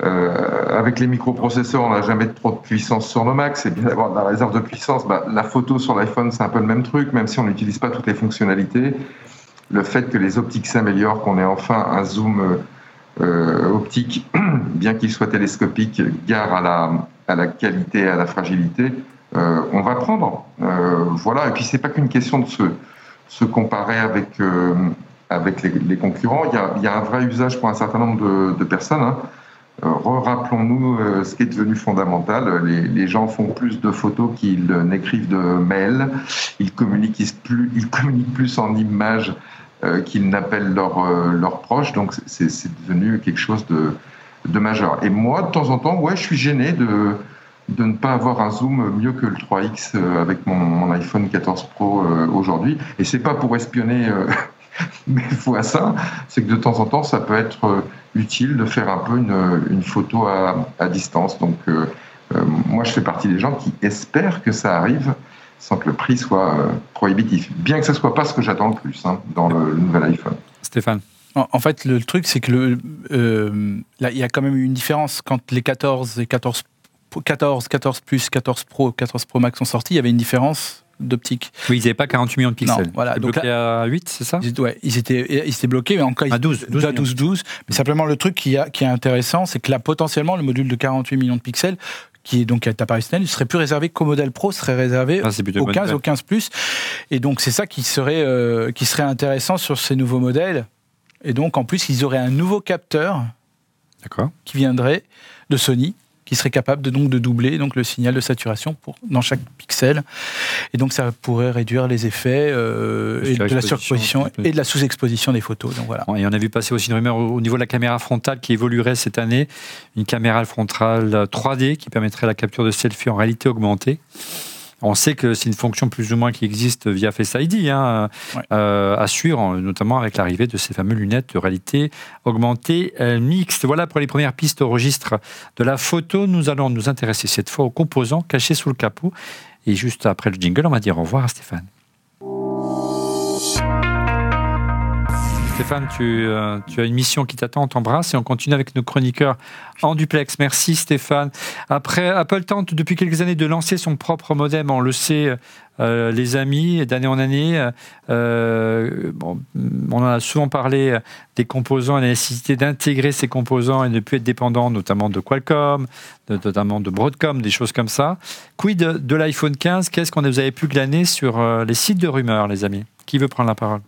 Euh, avec les microprocesseurs, on n'a jamais trop de puissance sur nos Macs. C'est bien d'avoir de la réserve de puissance. Bah, la photo sur l'iPhone, c'est un peu le même truc, même si on n'utilise pas toutes les fonctionnalités. Le fait que les optiques s'améliorent, qu'on ait enfin un zoom euh, optique, bien qu'il soit télescopique, gare à la, à la qualité, à la fragilité, euh, on va prendre. Euh, voilà. Et puis c'est pas qu'une question de se, comparer avec euh, les, concurrents. Il y, a, un vrai usage pour un certain nombre de, de personnes. Hein. Euh, rappelons-nous euh, ce qui est devenu fondamental. Les, gens font plus de photos qu'ils n'écrivent de mails. Ils communiquent plus, ils communiquent plus en images euh, qu'ils n'appellent leurs proches. Donc c'est devenu quelque chose de, majeur. Et moi, de temps en temps, ouais, je suis gêné de, de ne pas avoir un zoom mieux que le 3X avec mon, mon iPhone 14 Pro aujourd'hui. Et c'est pas pour espionner mais fois ça, c'est que de temps en temps, ça peut être euh, utile de faire un peu une, photo à, distance. Donc, euh, euh, moi, je fais partie des gens qui espèrent que ça arrive sans que le prix soit prohibitif. Bien que ce soit pas ce que j'attends le plus hein, dans le, nouvel iPhone. Stéphane en, fait, le, truc, c'est que le, là, il y a quand même une différence quand les 14 et 14 14, 14 plus, 14 Pro, 14 Pro Max sont sortis, il y avait une différence d'optique. Oui, ils n'avaient pas 48 millions de pixels. Non, voilà. Donc à 8, c'est ça? Ils, ouais, ils étaient, ils étaient bloqués, mais encore à 12, 12 à 12, 12. Mais simplement, le truc qui, a, qui est intéressant, c'est que là, potentiellement, le module de 48 millions de pixels, qui est donc à appareil il serait plus réservé qu'au modèle Pro, serait réservé ah, au 15, au 15 plus. Et donc, c'est ça qui serait, euh, qui serait intéressant sur ces nouveaux modèles. Et donc, en plus, ils auraient un nouveau capteur qui viendrait de Sony, qui serait capable de, donc de doubler donc le signal de saturation pour, dans chaque pixel. Et donc ça pourrait réduire les effets euh, et de la surexposition et de la sous-exposition des photos. Donc voilà. Et on a vu passer aussi une rumeur au niveau de la caméra frontale qui évoluerait cette année, une caméra frontale 3D qui permettrait la capture de selfie en réalité augmentée. On sait que c'est une fonction plus ou moins qui existe via Face ID hein, à suivre, notamment avec l'arrivée de ces fameuses lunettes de réalité augmentée mixte. Voilà pour les premières pistes au registre de la photo. Nous allons nous intéresser cette fois aux composants cachés sous le capot. Et juste après le jingle, on va dire au revoir à Stéphane. Stéphane, euh, tu, as une mission qui t'attend, on t'embrasse et on continue avec nos chroniqueurs en duplex. Merci Stéphane. Après, Apple tente depuis quelques années de lancer son propre modem, on le sait, euh, les amis, d'année en année. Euh, on en a souvent parlé des composants et la nécessité d'intégrer ces composants et ne plus être dépendant notamment de Qualcomm, notamment de Broadcom, des choses comme ça. Quid de, l'iPhone 15 Qu'est-ce qu'on vous avez pu glaner sur les sites de rumeurs, les amis? Qui veut prendre la parole?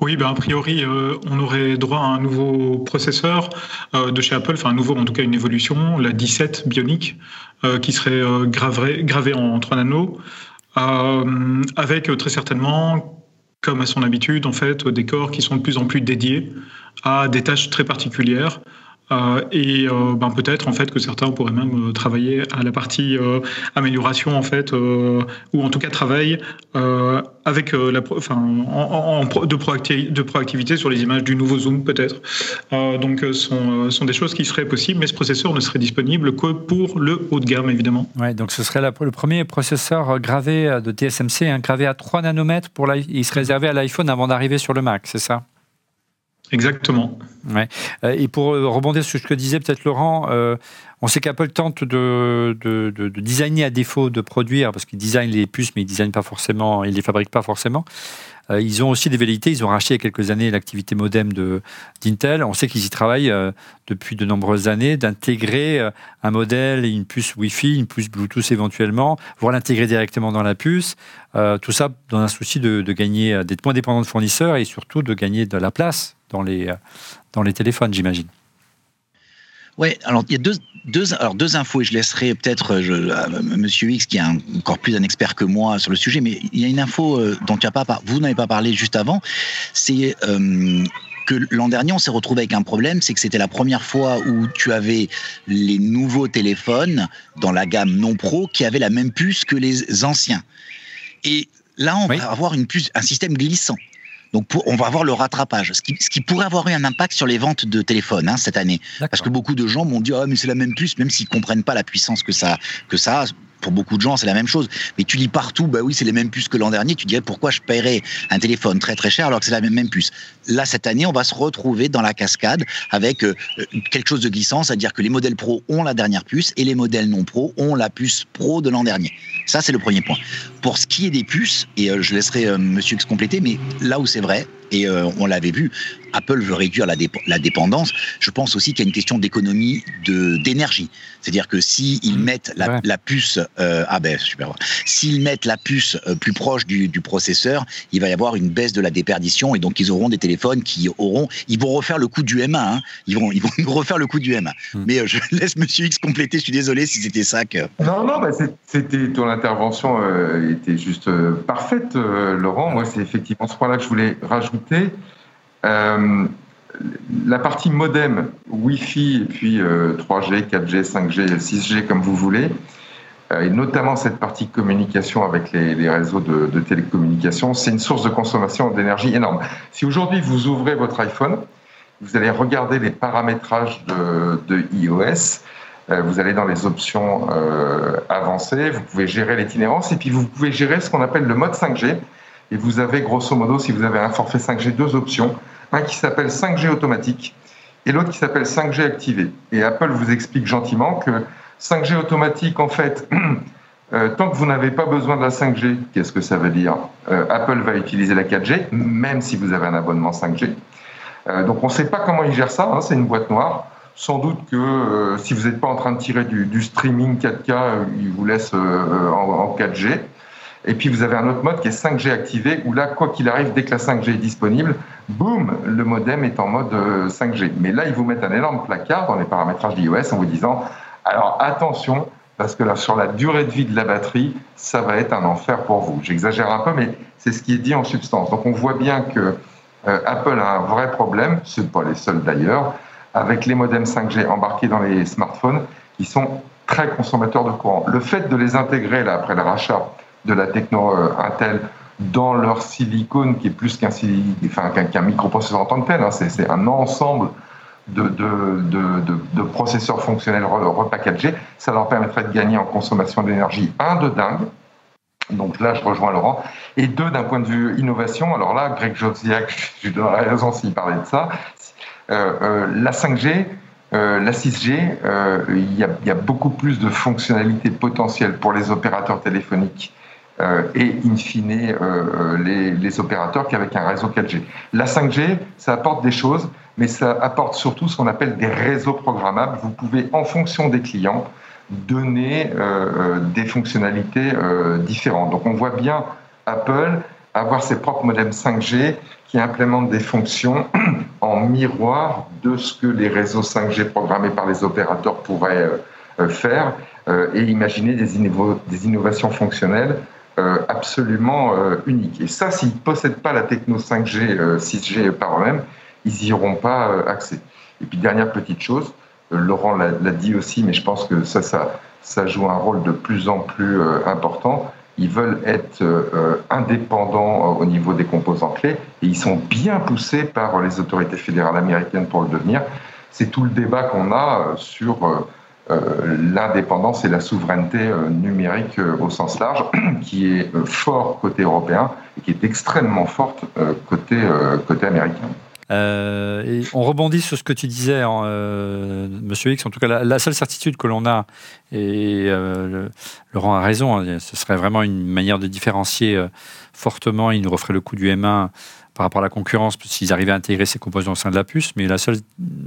Oui, ben a priori, euh, on aurait droit à un nouveau processeur euh, de chez Apple, enfin un nouveau, en tout cas une évolution, la 17 Bionic, euh, qui serait gravé, gravé en 3 nanos, avec très certainement, comme à son habitude, en fait, des corps qui sont de plus en plus dédiés à des tâches très particulières. Euh, et euh, ben peut-être en fait que certains pourraient même euh, travailler à la partie amélioration en fait, ou en tout cas travailler avec de, proactivité sur les images du nouveau zoom peut-être. donc sont, sont des choses qui seraient possibles, mais ce processeur ne serait disponible que pour le haut de gamme évidemment. Ouais, donc ce serait le premier processeur gravé de TSMC, hein, gravé à 3 nanomètres pour il serait réservé à l'iPhone avant d'arriver sur le Mac, c'est ça? Exactement. Euh, et pour euh, rebondir sur ce que disait peut-être Laurent, euh, on sait qu'Apple tente de, de, de, designer à défaut de produire, parce qu'ils designent les puces, mais ils ils les fabriquent pas forcément. Euh, ils ont aussi des velléités. Ils ont racheté il y a quelques années l'activité modem d'Intel. On sait qu'ils y travaillent euh, depuis de nombreuses années d'intégrer euh, un modèle une puce Wi-Fi, une puce Bluetooth éventuellement, voire l'intégrer directement dans la puce. tout ça dans un souci de, gagner, d'être moins dépendant de fournisseurs et surtout de gagner de la place dans les, dans les téléphones, j'imagine. Ouais, alors il y a deux, deux, alors deux infos et je laisserai peut-être euh, Monsieur X qui est encore plus un expert que moi sur le sujet, mais il y a une info euh, dont tu as pas, vous n'avez pas parlé juste avant, c'est euh, que l'an dernier on s'est retrouvé avec un problème, c'est que c'était la première fois où tu avais les nouveaux téléphones dans la gamme non pro qui avaient la même puce que les anciens. Et là, on va avoir une puce, un système glissant. Donc on va avoir le rattrapage, ce qui, ce qui, pourrait avoir eu un impact sur les ventes de téléphones hein, cette année. Parce que beaucoup de gens m'ont dit ah mais c'est la même puce, même s'ils comprennent pas la puissance que ça que ça a pour beaucoup de gens, c'est la même chose. Mais tu lis partout, bah oui, c'est les mêmes puces que l'an dernier. Tu dirais pourquoi je paierais un téléphone très très cher alors que c'est la même, même puce? Là, cette année, on va se retrouver dans la cascade avec euh, quelque chose de glissant, c'est-à-dire que les modèles pro ont la dernière puce et les modèles non pro ont la puce pro de l'an dernier. Ça, c'est le premier point. Pour ce qui est des puces, et euh, je laisserai euh, Monsieur X compléter, mais là où c'est vrai, et on l'avait vu, Apple veut réduire la, la dépendance. Je pense aussi qu'il y a une question d'économie d'énergie. C'est-à-dire que s'ils ils mmh. mettent la, la puce, euh, ah ben super, s'ils mettent la puce euh, plus proche du, du, processeur, il va y avoir une baisse de la déperdition et donc ils auront des téléphones qui auront, ils vont refaire le coup du M1, hein. ils vont, ils vont refaire le coup du M1. Mmh. Mais euh, je laisse Monsieur X compléter. Je suis désolé si c'était ça que. Non non, bah c'était ton intervention était juste parfaite, Laurent. Moi c'est effectivement ce point-là que je voulais rajouter. Euh, la partie modem, Wi-Fi et puis 3G, 4G, 5G, 6G comme vous voulez, euh, et notamment cette partie communication avec les, réseaux de, de télécommunications, c'est une source de consommation d'énergie énorme. Si aujourd'hui vous ouvrez votre iPhone, vous allez regarder les paramétrages de, iOS, euh, vous allez dans les options avancées, vous pouvez gérer l'itinérance et puis vous pouvez gérer ce qu'on appelle le mode 5G. Et vous avez grosso modo, si vous avez un forfait 5G, deux options un qui s'appelle 5G automatique et l'autre qui s'appelle 5G activé. Et Apple vous explique gentiment que 5G automatique, en fait, euh, tant que vous n'avez pas besoin de la 5G, qu'est-ce que ça veut dire? Euh, Apple va utiliser la 4G, même si vous avez un abonnement 5G. Euh, donc on ne sait pas comment il gère ça, hein, c'est une boîte noire. Sans doute que si vous n'êtes pas en train de tirer du, streaming 4K, il vous laisse en, en 4G. Et puis vous avez un autre mode qui est 5G activé, où là, quoi qu'il arrive, dès que la 5G est disponible, boum, le modem est en mode 5G. Euh, Mais là, ils vous mettent un énorme placard dans les paramétrages d'iOS en vous disant, alors attention, parce que là, sur la durée de vie de la batterie, ça va être un enfer pour vous. J'exagère un peu, mais c'est ce qui est dit en substance. Donc on voit bien que euh, Apple a un vrai problème, ce pas les seuls d'ailleurs, avec les modems 5G embarqués dans les smartphones, qui sont très consommateurs de courant. Le fait de les intégrer, là, après le rachat de la techno Intel, dans leur silicone, qui est plus qu'un enfin, qu'un microprocesseur en tant que tel, hein, c'est un ensemble de, de, de, processeurs fonctionnels repackagés, ça leur permettrait de gagner en consommation d'énergie, un, de dingue, donc là, je rejoins Laurent. Et deux, d'un point de vue innovation, alors là, Greg Josiak, je lui donnerai raison s'il parlait de ça, euh, euh, la 5G, euh, la 6G, il y, a beaucoup plus de fonctionnalités potentielles pour les opérateurs téléphoniques et, in fine, les, opérateurs qu'avec un réseau 4G. La 5G, ça apporte des choses, mais ça apporte surtout ce qu'on appelle des réseaux programmables. Vous pouvez, en fonction des clients, donner euh, euh, des fonctionnalités euh, différentes. Donc on voit bien Apple avoir ses propres modems 5G qui implémentent des fonctions en miroir de ce que les réseaux 5G programmés par les opérateurs pourraient faire et imaginer des, des innovations fonctionnelles absolument uniques. Et ça, s'ils ne possèdent pas la techno 5G, 6G par eux-mêmes, ils n'y auront pas accès. Et puis dernière petite chose, euh, Laurent l'a dit aussi, mais je pense que ça, ça, ça joue un rôle de plus en plus euh, important. Ils veulent être euh, indépendants au niveau des composants clés et ils sont bien poussés par les autorités fédérales américaines pour le devenir. C'est tout le débat qu'on a sur l'indépendance et la souveraineté numérique au sens large, qui est fort côté européen et qui est extrêmement forte côté, côté américain. Euh, on rebondit sur ce que tu disais, euh, Monsieur X. En tout cas, la, seule certitude que l'on a, et euh, Laurent a raison, hein, ce serait vraiment une manière de différencier fortement. Il nous referait le coup du M1 par rapport à la concurrence, s'ils arrivaient à intégrer ces composants au sein de la puce. Mais la seule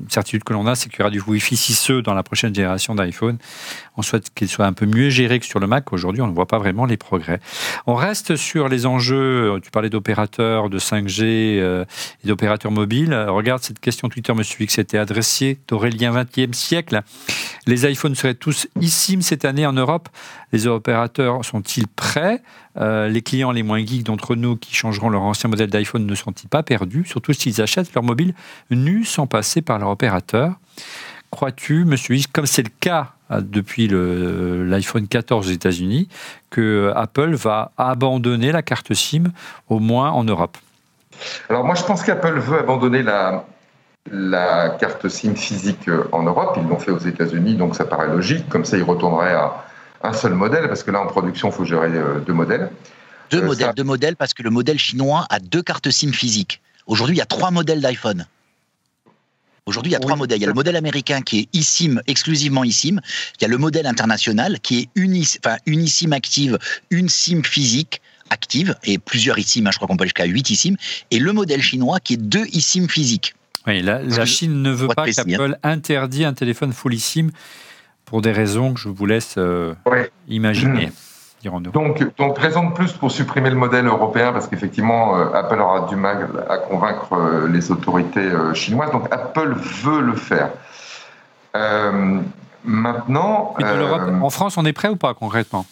certitude que l'on a, c'est qu'il y aura du Wi-Fi 6E dans la prochaine génération d'iPhone. On souhaite qu'il soit un peu mieux géré que sur le Mac. Aujourd'hui, on ne voit pas vraiment les progrès. On reste sur les enjeux. Tu parlais d'opérateurs de 5G euh, et d'opérateurs mobiles. Regarde cette question Twitter, monsieur X, était adressée d'Aurélien 20e siècle. Les iPhones seraient tous issimes cette année en Europe? Les opérateurs sont-ils prêts? Euh, Les clients les moins geeks d'entre nous qui changeront leur ancien modèle d'iPhone ne sont-ils pas perdus Surtout s'ils achètent leur mobile nu sans passer par leur opérateur? Crois-tu, monsieur X, comme c'est le cas euh, depuis l'iPhone 14 aux États-Unis, que Apple va abandonner la carte SIM, au moins en Europe? Alors moi, je pense qu'Apple veut abandonner la, la carte SIM physique euh, en Europe. Ils l'ont fait aux États-Unis, donc ça paraît logique. Comme ça, ils retourneraient à un seul modèle, parce que là, en production, il faut gérer euh, deux modèles. Deux modèles, deux modèles, parce que le modèle chinois a deux cartes SIM physiques. Aujourd'hui, il y a trois modèles d'iPhone. Aujourd'hui, il y a trois modèles. Il y a le modèle américain qui est eSIM, exclusivement eSIM. Il y a le modèle international qui est enfin, une eSIM active, une SIM physique active, et plusieurs eSIM, hein, je crois qu'on peut aller jusqu'à 8 eSIM, et le modèle chinois qui est deux eSIM physiques. Oui, la, Chine ne veut pas qu'Apple interdit un téléphone full eSIM pour des raisons que je vous laisse euh, imaginer. Mmh. Donc, donc, raison de plus pour supprimer le modèle européen, parce qu'effectivement, euh, Apple aura du mal à convaincre euh, les autorités euh, chinoises. Donc, Apple veut le faire. maintenant. en France, on est prêt ou pas concrètement?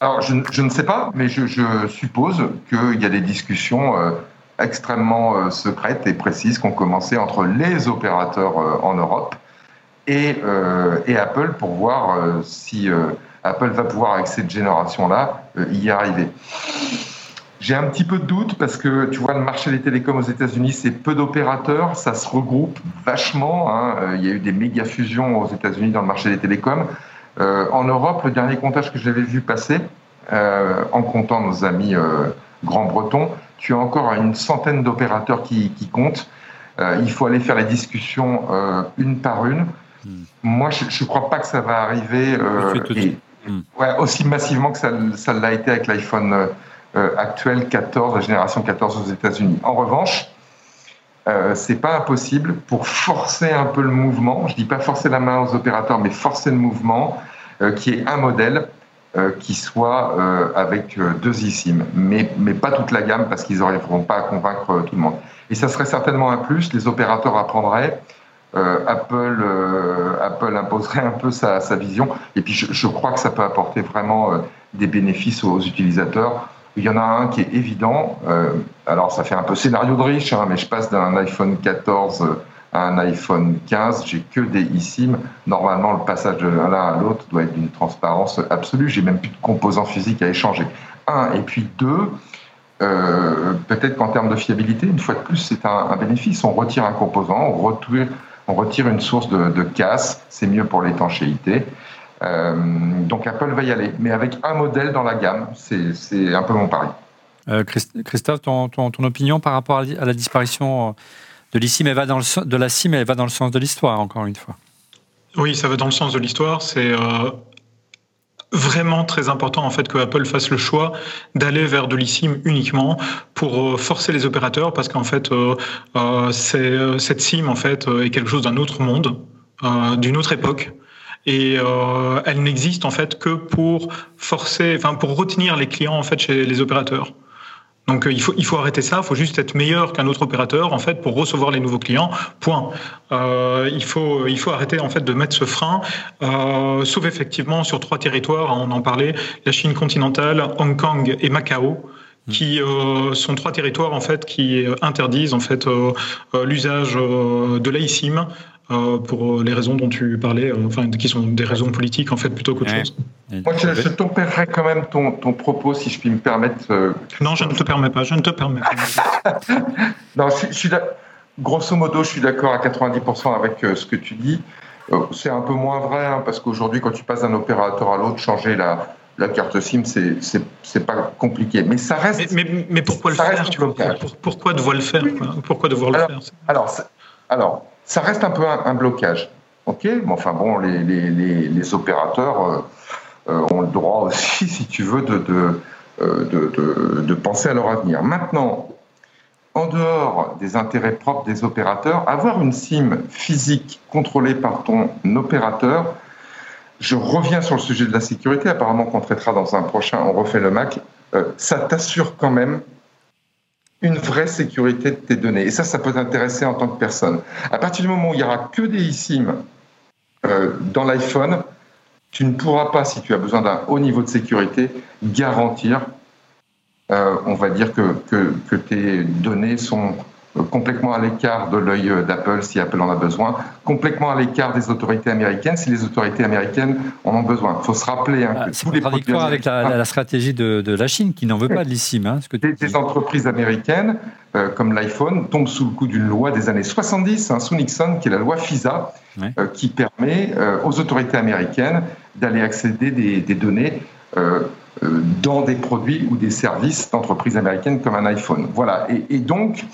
Alors, je, je, ne sais pas, mais je, je suppose qu'il y a des discussions extrêmement secrètes et précises qui ont commencé entre les opérateurs en Europe et, et, Apple pour voir si Apple va pouvoir, avec cette génération-là, euh, y arriver. J'ai un petit peu de doute parce que tu vois, le marché des télécoms aux États-Unis, c'est peu d'opérateurs, ça se regroupe vachement. Hein. Euh, il y a eu des méga fusions aux États-Unis dans le marché des télécoms. Euh, en Europe, le dernier comptage que j'avais vu passer, en comptant nos amis grands-bretons, tu as encore une centaine d'opérateurs qui, comptent. il faut aller faire les discussions une par une. Hmm. Moi, je ne crois pas que ça va arriver. Hmm. Ouais, aussi massivement que ça, l'a été avec l'iPhone euh, euh, actuel 14, la génération 14 aux États-Unis. En revanche, euh, c'est pas impossible pour forcer un peu le mouvement. Je dis pas forcer la main aux opérateurs, mais forcer le mouvement, euh, qui est un modèle qui soit avec deux eSIM, mais, mais pas toute la gamme parce qu'ils n'arriveront pas à convaincre tout le monde. Et ça serait certainement un plus. Les opérateurs apprendraient euh, Apple, euh, Apple imposerait un peu sa, vision. Et puis je, crois que ça peut apporter vraiment euh, des bénéfices aux utilisateurs. Il y en a un qui est évident. alors ça fait un peu scénario de riche, hein, mais je passe d'un iPhone 14 un iPhone 15, j'ai que des eSIM. Normalement, le passage de l'un à l'autre doit être d'une transparence absolue. J'ai même plus de composants physiques à échanger. Un, et puis deux, euh, peut-être qu'en termes de fiabilité, une fois de plus, c'est un, bénéfice. On retire un composant, on retire, on retire une source de, casse, c'est mieux pour l'étanchéité. Euh, donc Apple va y aller, mais avec un modèle dans la gamme, c'est un peu mon pari. Euh, Christophe, ton, ton, opinion par rapport à la disparition de l'ICIM, elle va dans le, de la SIM, elle va dans le sens de l'histoire, encore une fois. Oui, ça va dans le sens de l'histoire. C'est vraiment très important en fait que Apple fasse le choix d'aller vers de l'eSIM uniquement pour euh, forcer les opérateurs parce qu'en fait euh, euh, cette SIM en fait est quelque chose d'un autre monde, d'une autre époque et elle n'existe en fait que pour forcer, enfin pour retenir les clients en fait chez les opérateurs. Donc euh, il, faut, il faut arrêter ça, il faut juste être meilleur qu'un autre opérateur en fait pour recevoir les nouveaux clients. Point. Euh, il, faut, il faut arrêter en fait de mettre ce frein, euh, sauf effectivement sur trois territoires, on en parlait, la Chine continentale, Hong Kong et Macao qui euh, sont trois territoires en fait qui interdisent en fait euh, l'usage de l'AISIM euh, pour les raisons dont tu parlais, euh, enfin, qui sont des raisons politiques en fait plutôt qu'autre chose. Moi, je, je tempérerais quand même ton, ton, propos, si je puis me permettre. Euh, non, je ne te permets pas, je ne te permets pas. non, je, suis grosso modo, je suis d'accord à 90% avec ce que tu dis. c'est un peu moins vrai, hein, parce qu'aujourd'hui, quand tu passes d'un opérateur à l'autre, changer la, la carte SIM, c'est pas compliqué. Mais ça reste. Mais, mais, pourquoi le faire tu vois, Pourquoi devoir le faire Pourquoi devoir le alors, faire? alors, alors, ça reste un peu un, blocage. Ok, mais enfin bon, les, opérateurs euh, euh, ont le droit aussi, si tu veux, euh, de, penser à leur avenir. Maintenant, en dehors des intérêts propres des opérateurs, avoir une SIM physique contrôlée par ton opérateur, je reviens sur le sujet de la sécurité, apparemment qu'on traitera dans un prochain, on refait le Mac, ça t'assure quand même une vraie sécurité de tes données. Et ça, ça peut t'intéresser en tant que personne. À partir du moment où il n'y aura que des eSIM euh, dans l'iPhone, tu ne pourras pas, si tu as besoin d'un haut niveau de sécurité, garantir, euh, on va dire, que, tes données sont complètement à l'écart de l'œil d'Apple si Apple en a besoin, complètement à l'écart des autorités américaines si les autorités américaines en ont besoin. Il faut se rappeler hein, ah, que tous les contradictoire avec la, stratégie de, la Chine qui n'en veut pas de l'ISIM. Hein, des, entreprises américaines euh, comme l'iPhone tombent sous le coup d'une loi des années 70, hein, sous Nixon, qui est la loi FISA, euh, qui permet euh, aux autorités américaines d'aller accéder des, des données dans des produits ou des services d'entreprises américaines comme un iPhone. Voilà. Et, et donc,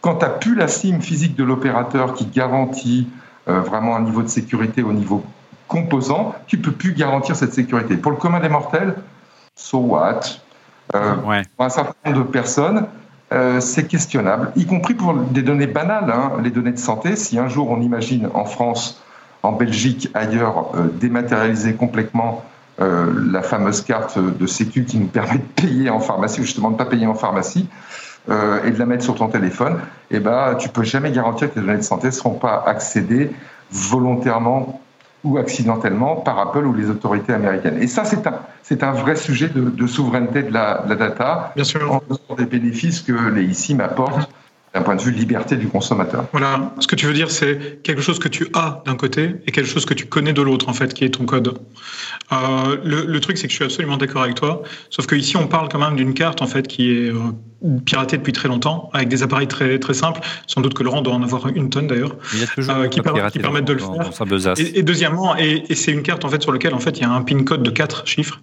quand tu n'as plus la SIM physique de l'opérateur qui garantit euh, vraiment un niveau de sécurité au niveau composant, tu peux plus garantir cette sécurité. Pour le commun des mortels, so what? Euh, Pour un certain nombre de personnes, euh, c'est questionnable, y compris pour des données banales, hein, les données de santé. Si un jour on imagine en France, en Belgique, ailleurs, dématérialiser complètement la fameuse carte de sécu qui nous permet de payer en pharmacie, ou justement de ne pas payer en pharmacie, euh, et de la mettre sur ton téléphone, eh ben, tu peux jamais garantir que tes données de santé ne seront pas accédées volontairement ou accidentellement par Apple ou les autorités américaines. Et ça, c'est un, c'est un vrai sujet de, souveraineté de la, de la, data, Bien sûr. en des bénéfices que les ICI m'apportent d'un point de vue liberté du consommateur. Voilà, ce que tu veux dire, c'est quelque chose que tu as d'un côté et quelque chose que tu connais de l'autre, en fait, qui est ton code. Euh, le, truc, c'est que je suis absolument d'accord avec toi, sauf que ici, on parle quand même d'une carte, en fait, qui est euh, piratée depuis très longtemps, avec des appareils très, très simples. Sans doute que Laurent doit en avoir une tonne, d'ailleurs, euh, qui, qui permettent de le faire. Et, et, deuxièmement, et, et c'est une carte, en fait, sur laquelle, en fait, il y a un PIN code de quatre chiffres.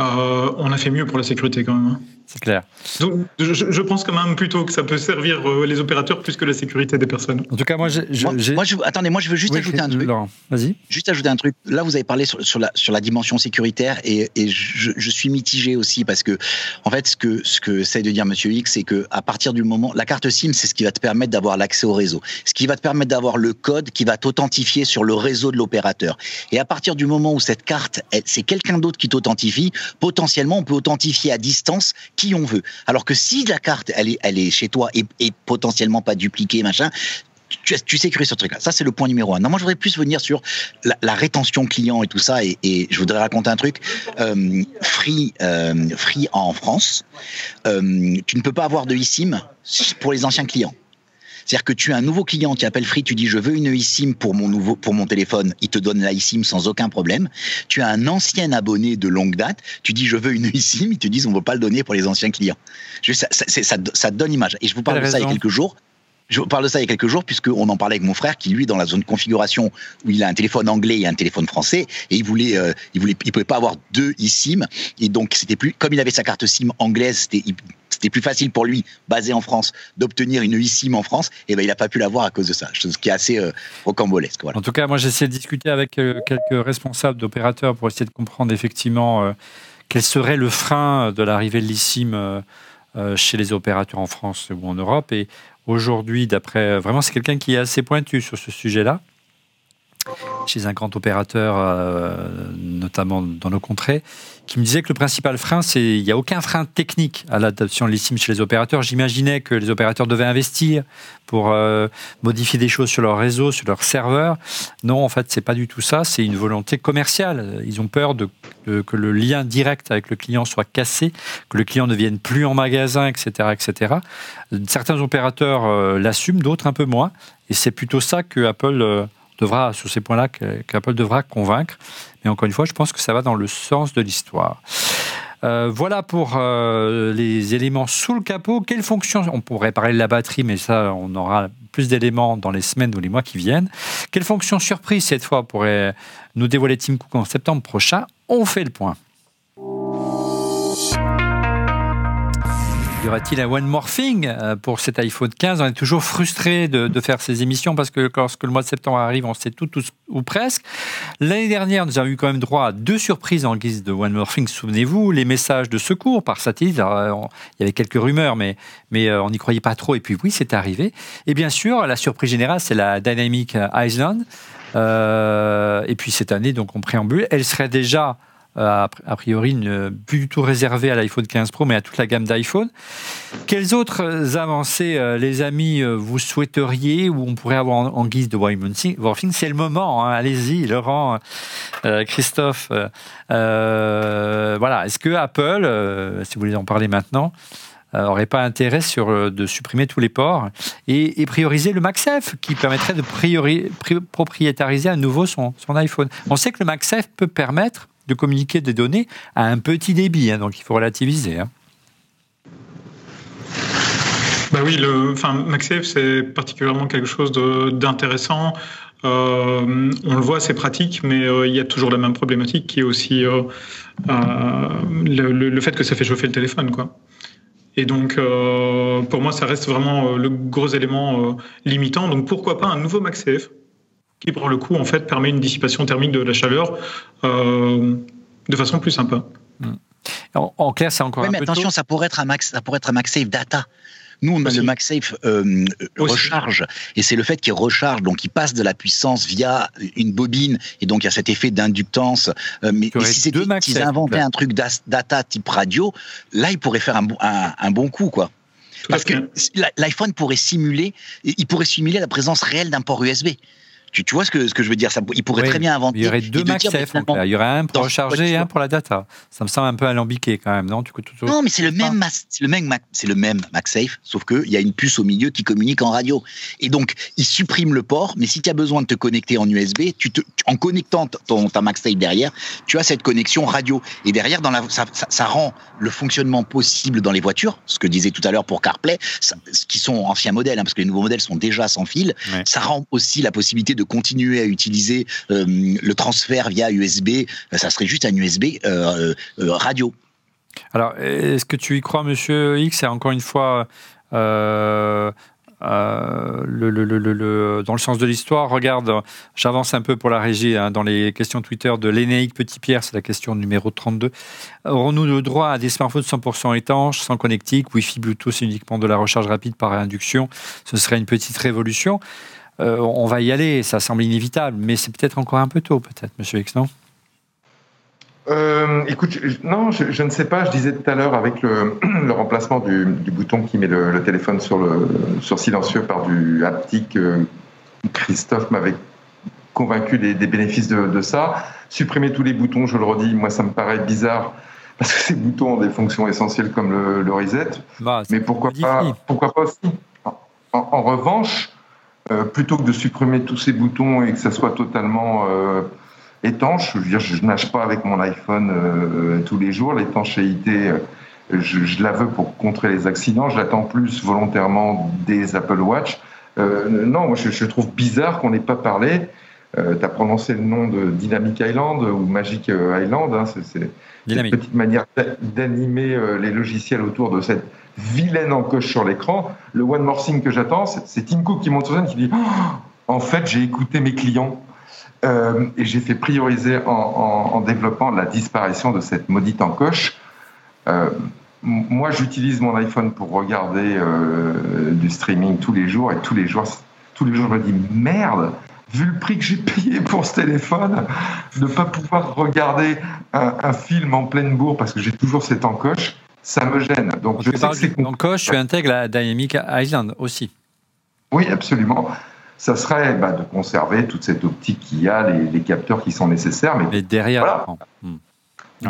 Euh, on a fait mieux pour la sécurité quand même. C'est clair. Donc, je, pense quand même plutôt que ça peut servir euh, les opérateurs plus que la sécurité des personnes. En tout cas, moi, je, moi, attendez, moi, je veux juste ajouter un truc. Vas-y. Juste ajouter un truc. Là, vous avez parlé sur, la, sur la dimension sécuritaire et, je, suis mitigé aussi parce que, en fait, ce que ce que essaye de dire Monsieur X, c'est que à partir du moment, la carte SIM, c'est ce qui va te permettre d'avoir l'accès au réseau, ce qui va te permettre d'avoir le code qui va t'authentifier sur le réseau de l'opérateur. Et à partir du moment où cette carte, c'est quelqu'un d'autre qui t'authentifie, potentiellement, on peut authentifier à distance qui on veut. Alors que si la carte, elle est, elle est chez toi et, potentiellement pas dupliquée, machin, tu, tu sécurises ce truc-là. Ça, c'est le point numéro un. Non, moi, je voudrais plus venir sur la, rétention client et tout ça. Et, je voudrais raconter un truc. Euh, free, euh, free en France, euh, tu ne peux pas avoir de eSIM pour les anciens clients. C'est-à-dire que tu as un nouveau client qui appelle Free, tu dis je veux une eSIM pour mon nouveau pour mon téléphone, il te donne la eSIM sans aucun problème. Tu as un ancien abonné de longue date, tu dis je veux une eSIM, ils te disent on ne veut pas le donner pour les anciens clients. Je, ça, ça, ça, ça, donne image. Et je vous parle de ça il y a quelques jours. Je parle de ça il y a quelques jours puisqu'on en parlait avec mon frère qui lui dans la zone configuration où il a un téléphone anglais et un téléphone français et il voulait euh, il voulait il pouvait pas avoir deux eSIM et donc c'était plus comme il avait sa carte SIM anglaise c'était c'était plus facile pour lui basé en France d'obtenir une eSIM en France et ben il a pas pu l'avoir à cause de ça ce qui est assez euh, rocambolesque. En tout cas moi j'ai essayé de discuter avec euh, quelques responsables d'opérateurs pour essayer de comprendre effectivement euh, quel serait le frein de l'arrivée de l'eSIM euh, chez les opérateurs en France ou en Europe et aujourd'hui, d'après. Vraiment, c'est quelqu'un qui est assez pointu sur ce sujet-là, chez un grand opérateur, euh, notamment dans nos contrées, qui me disait que le principal frein, c'est il n'y a aucun frein technique à l'adoption de l'eSIM chez les opérateurs. J'imaginais que les opérateurs devaient investir pour euh, modifier des choses sur leur réseau, sur leur serveur. Non, en fait, c'est pas du tout ça. C'est une volonté commerciale. Ils ont peur que le lien direct avec le client soit cassé, que le client ne vienne plus en magasin, etc., etc. Certains opérateurs euh, l'assument, d'autres un peu moins. Et c'est plutôt ça que Apple devra, sur ces points-là, qu'Apple devra convaincre. Mais encore une fois, je pense que ça va dans le sens de l'histoire. Euh, voilà pour euh, les éléments sous le capot. Quelle fonction On pourrait parler de la batterie, mais ça, on aura plus d'éléments dans les semaines ou les mois qui viennent. Quelle fonction surprise cette fois pourrait nous dévoiler Tim Cook en septembre prochain? On fait le point. Y aura-t-il un One More Thing euh, pour cet iPhone 15 On est toujours frustré de, faire ces émissions parce que lorsque le mois de septembre arrive, on sait tout, ou presque. L'année dernière, nous avons eu quand même droit à deux surprises en guise de One More Thing. Souvenez-vous, les messages de secours par satellite. Alors, il y avait quelques rumeurs, mais, euh, on n'y croyait pas trop. Et puis oui, c'est arrivé. Et bien sûr, la surprise générale, c'est la Dynamic Island. Euh, et puis cette année, donc en préambule, elle serait déjà a priori ne, plus du tout réservé à l'iPhone 15 Pro, mais à toute la gamme d'iPhone. Quelles autres avancées, euh, les amis, euh, vous souhaiteriez ou on pourrait avoir en, guise de Warfing C'est le moment, hein, allez-y, Laurent, euh, Christophe. Euh, voilà, est-ce que Apple, euh, si vous voulez en parler maintenant, n'aurait pas intérêt sur, de supprimer tous les ports et, prioriser le MagSafe qui permettrait de priori, pri, propriétariser à nouveau son, son iPhone? On sait que le MagSafe peut permettre de communiquer des données à un petit débit, hein, donc il faut relativiser. Hein. Bah oui, le, enfin, MagSafe, c'est particulièrement quelque chose d'intéressant. Euh, on le voit, c'est pratique, mais euh, il y a toujours la même problématique qui est aussi euh, le, fait que ça fait chauffer le téléphone. Quoi. Et donc, pour moi, ça reste vraiment le gros élément limitant. Donc, pourquoi pas un nouveau MagSafe qui pour le coup en fait permet une dissipation thermique de la chaleur euh, de façon plus sympa. En, en clair, c'est encore oui, un mais peu attention, tôt. ça pourrait être un max, ça pourrait être un MagSafe data. Nous, on a Aussi. le MagSafe euh, recharge, et c'est le fait qu'il recharge, donc il passe de la puissance via une bobine, et donc il y a cet effet d'inductance. Euh, mais, si deux c'était, s'ils inventaient un truc data type radio, là, ils pourraient faire un, bon- un, un bon coup, quoi. Tout Parce que l'iPhone pourrait simuler, il pourrait simuler la présence réelle d'un port USB. Tu, tu vois ce que, ce que je veux dire? Ça, Il pourrait Oui, très bien inventer. Il y aurait deux mais en clair. Il y aurait un pour recharger et un pour la data. Ça me semble un peu alambiqué quand même, non? Tout, tout- Non, mais c'est le même, c'est le même, Mac- c'est le même MagSafe, sauf qu'il y a une puce au milieu qui communique en radio. Et donc, il supprime le port, mais si tu as besoin de te connecter en USB, tu te, tu- en connectant ton, ta MagSafe derrière, tu as cette connexion radio. Et derrière, dans la, ça, ça, ça rend le fonctionnement possible dans les voitures, ce que disait tout à l'heure pour CarPlay, ce qui sont anciens modèles, hein, parce que les nouveaux modèles sont déjà sans fil. Ouais. Ça rend aussi la possibilité de continuer à utiliser euh, le transfert via USB. Euh, Ça serait juste un USB euh, radio. Alors, est-ce que tu y crois, monsieur X? C'est encore une fois dans le sens de l'histoire. Regarde, j'avance un peu pour la régie hein, dans les questions Twitter de l'Énéique Petit Pierre, c'est la question numéro 32. Aurons-nous le droit à des smartphones 100% étanches, sans connectique, Wi-Fi, Bluetooth, uniquement de la recharge rapide par induction? Ce serait une petite révolution. Euh, on va y aller, ça semble inévitable, mais c'est peut-être encore un peu tôt, peut-être, monsieur X, non? Euh, écoute, je- non, je, je ne sais pas. Je disais tout à l'heure avec le, le remplacement du, du bouton qui met le, le téléphone sur, le, sur silencieux par du haptique. euh, Christophe m'avait convaincu des, des bénéfices de, de ça. Supprimer tous les boutons, je le redis, moi ça me paraît bizarre parce que ces boutons ont des fonctions essentielles comme le, le reset. Bah, Mais pourquoi pas, pourquoi pas aussi? En, En, revanche, plutôt que de supprimer tous ces boutons et que ça soit totalement étanche, je veux dire, je nage pas avec mon iPhone tous les jours. L'étanchéité, je, je, la veux pour contrer les accidents. J'attends plus volontairement des Apple Watch. non, moi, je, je trouve bizarre qu'on n'ait pas parlé euh, tu as prononcé le nom de Dynamic Island ou Magic euh, Island. Hein, c'est une petite manière d'animer euh, les logiciels autour de cette vilaine encoche sur l'écran. Le One More Thing que j'attends, c'est Tim Cook qui monte sur scène qui dit oh, En fait, j'ai écouté mes clients. et j'ai fait prioriser en, développant la disparition de cette maudite encoche. moi, j'utilise mon iPhone pour regarder du streaming tous les jours et tous les jours, tous les jours, je me dis merde, vu le prix que j'ai payé pour ce téléphone, ne pas pouvoir regarder un, film en pleine bourre parce que j'ai toujours cette encoche, ça me gêne. Donc, je sais que c'est encoche, tu intègres la Dynamic Island aussi. Oui, absolument. Ça serait bah, de conserver toute cette optique qu'il y a, les, capteurs qui sont nécessaires. Mais, derrière l'écran. Hmm.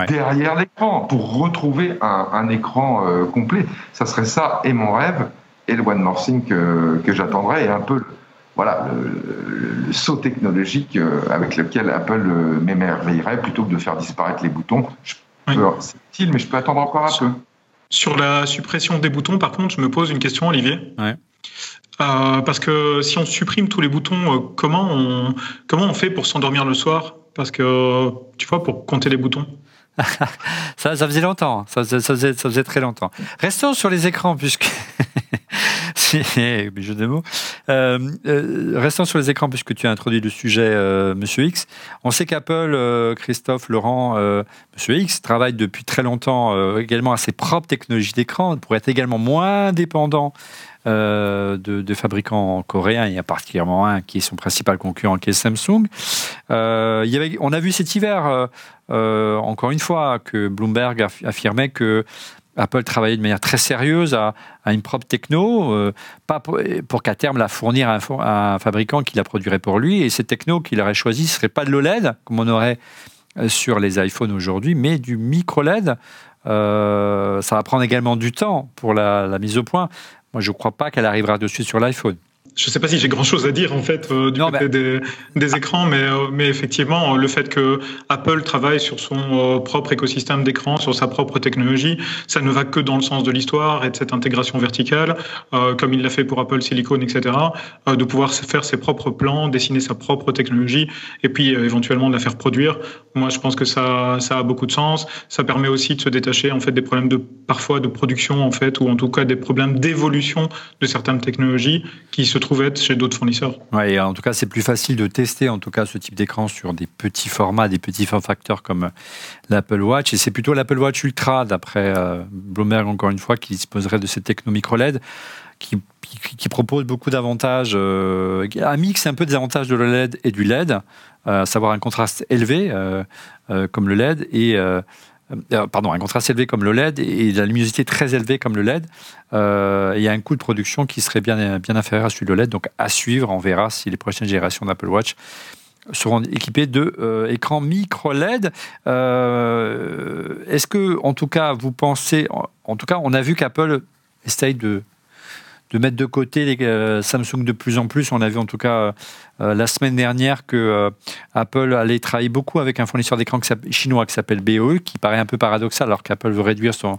Derrière l'écran, pour retrouver un, écran euh, complet. Ça serait ça et mon rêve, et le One More Thing que, que j'attendrais, et un peu voilà, le, saut technologique euh, avec lequel Apple euh, m'émerveillerait plutôt que de faire disparaître les boutons. C'est utile, mais je peux attendre encore un peu. Sur la suppression des boutons, par contre, je me pose une question, Olivier. Euh, parce que si on supprime tous les boutons, comment on, comment on fait pour s'endormir le soir? Parce que, tu vois, pour compter les boutons. ça, ça faisait longtemps, ça, ça, faisait, ça faisait très longtemps. Restons sur les écrans, puisque Euh, euh, restant sur les écrans, puisque tu as introduit le sujet, euh, Monsieur X, on sait qu'Apple, Christophe, Laurent, Monsieur X travaille depuis très longtemps également à ses propres technologies d'écran pour être également moins dépendant de, fabricants coréens. Il y a particulièrement un qui est son principal concurrent, qui est Samsung. on a vu cet hiver, encore une fois, que Bloomberg affirmait que Apple travaillait de manière très sérieuse à, une propre techno, euh, pour, qu'à terme la fournir à un, fabricant qui la produirait pour lui. Et cette techno qu'il aurait choisi ne serait pas de l'OLED, comme on aurait euh, sur les iPhones aujourd'hui, mais du micro-LED. Euh, ça va prendre également du temps pour la, la mise au point. Moi, je ne crois pas qu'elle arrivera de suite sur l'iPhone je ne sais pas si j'ai grand chose à dire en fait euh, du côté des, des, écrans, mais, euh, mais effectivement le fait que Apple travaille sur son euh, propre écosystème d'écran, sur sa propre technologie, ça ne va que dans le sens de l'histoire et de cette intégration verticale, comme il l'a fait pour Apple Silicon, etc. de pouvoir faire ses propres plans, dessiner sa propre technologie et puis éventuellement de la faire produire. Moi, je pense que ça, ça a beaucoup de sens. Ça permet aussi de se détacher en fait des problèmes de parfois de production en fait, ou en tout cas des problèmes d'évolution de certaines technologies qui se trouvent être chez d'autres fournisseurs. Ouais, en tout cas, c'est plus facile de tester en tout cas ce type d'écran sur des petits formats, des petits form facteurs comme l'Apple Watch. Et c'est plutôt l'Apple Watch Ultra, d'après euh, Bloomberg encore une fois, qui disposerait de cette techno micro LED. Qui, propose beaucoup d'avantages, euh, un mix un peu des avantages de l'OLED et du LED, euh, à savoir un contraste élevé comme le LED et euh, pardon, un contraste élevé comme le LED et la luminosité très élevée comme le LED. Euh, il y a un coût de production qui serait bien, bien inférieur à celui de LED. Donc à suivre, on verra si les prochaines générations d'Apple Watch seront équipées de euh, micro LED. Est-ce que, en tout cas, vous pensez, en tout cas, on a vu qu'Apple essaye de de mettre de côté les euh, Samsung de plus en plus. On a vu en tout cas euh, euh, la semaine dernière que Apple allait travailler beaucoup avec un fournisseur d'écran chinois qui s'appelle BOE, qui paraît un peu paradoxal alors qu'Apple veut réduire son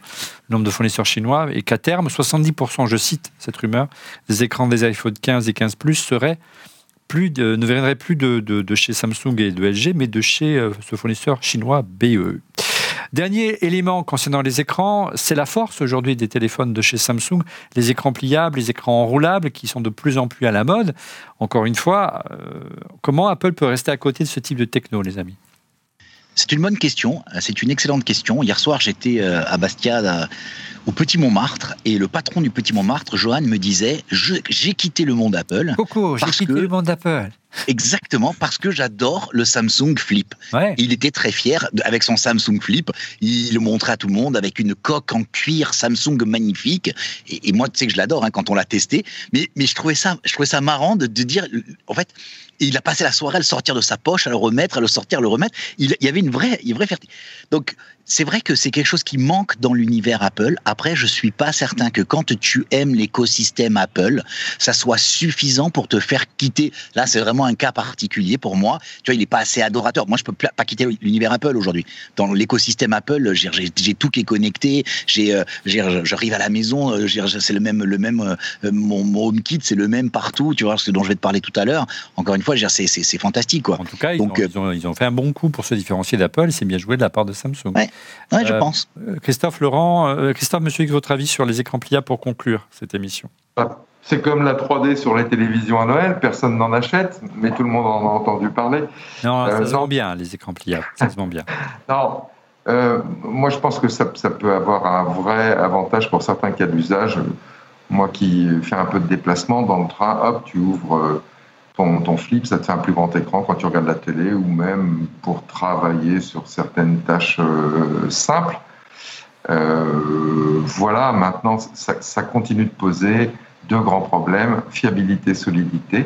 nombre de fournisseurs chinois et qu'à terme, 70%, je cite cette rumeur, des écrans des iPhone 15 et 15 Plus seraient plus ne viendraient plus de, de, chez Samsung et de LG, mais de chez ce fournisseur chinois BOE. Dernier élément concernant les écrans, c'est la force aujourd'hui des téléphones de chez Samsung, les écrans pliables, les écrans enroulables qui sont de plus en plus à la mode. Encore une fois, euh, comment Apple peut rester à côté de ce type de techno, les amis? C'est une bonne question, c'est une excellente question. Hier soir, j'étais euh, à Bastia, au Petit Montmartre, et le patron du Petit Montmartre, Johan, me disait J'ai quitté le monde Apple. Coucou, j'ai quitté le monde Apple. Exactement, parce que j'adore le Samsung Flip. Il était très fier avec son Samsung Flip. Il le montrait à tout le monde avec une coque en cuir Samsung magnifique. Et, moi, tu sais que je l'adore hein, quand on l'a testé. Mais, mais je, trouvais ça, je trouvais ça marrant de, dire, en fait, il a passé la soirée à le sortir de sa poche, à le remettre, à le sortir, à le remettre. Il, y avait une vraie, une vraie fierté. Donc, c'est vrai que c'est quelque chose qui manque dans l'univers Apple. Après, je suis pas certain que quand tu aimes l'écosystème Apple, ça soit suffisant pour te faire quitter. Là, c'est vraiment un cas particulier pour moi. Tu vois, il est pas assez adorateur. Moi, je peux pas quitter l'univers Apple aujourd'hui. Dans l'écosystème Apple, j'ai tout qui est connecté. J'ai, euh, j'arrive à la maison, euh, c'est le même, le même, euh, mon, mon HomeKit, c'est le même partout. Tu vois, ce dont je vais te parler tout à l'heure. Encore une fois, c'est fantastique, quoi. En tout cas, ils, ont, ils, ont, ils, ont, fait un bon coup pour se différencier d'Apple. C'est bien joué de la part de Samsung. Ouais. Ouais, je euh, pense. Christophe Laurent, euh, Christophe, monsieur, votre avis sur les écrans pliables pour conclure cette émission ah, C'est comme la 3D sur les télévisions à Noël, personne n'en achète, mais tout le monde en a entendu parler. Non, ça euh, se vend bien, les écrans pliables, ça se vend bien. non, moi je pense que ça, ça, peut avoir un vrai avantage pour certains cas d'usage. Moi qui fais un peu de déplacement dans le train, hop, tu ouvres ton, flip, ça te fait un plus grand écran quand tu regardes la télé ou même pour travailler sur certaines tâches euh, simples. Euh, voilà, maintenant, ça, continue de poser deux grands problèmes, fiabilité, solidité,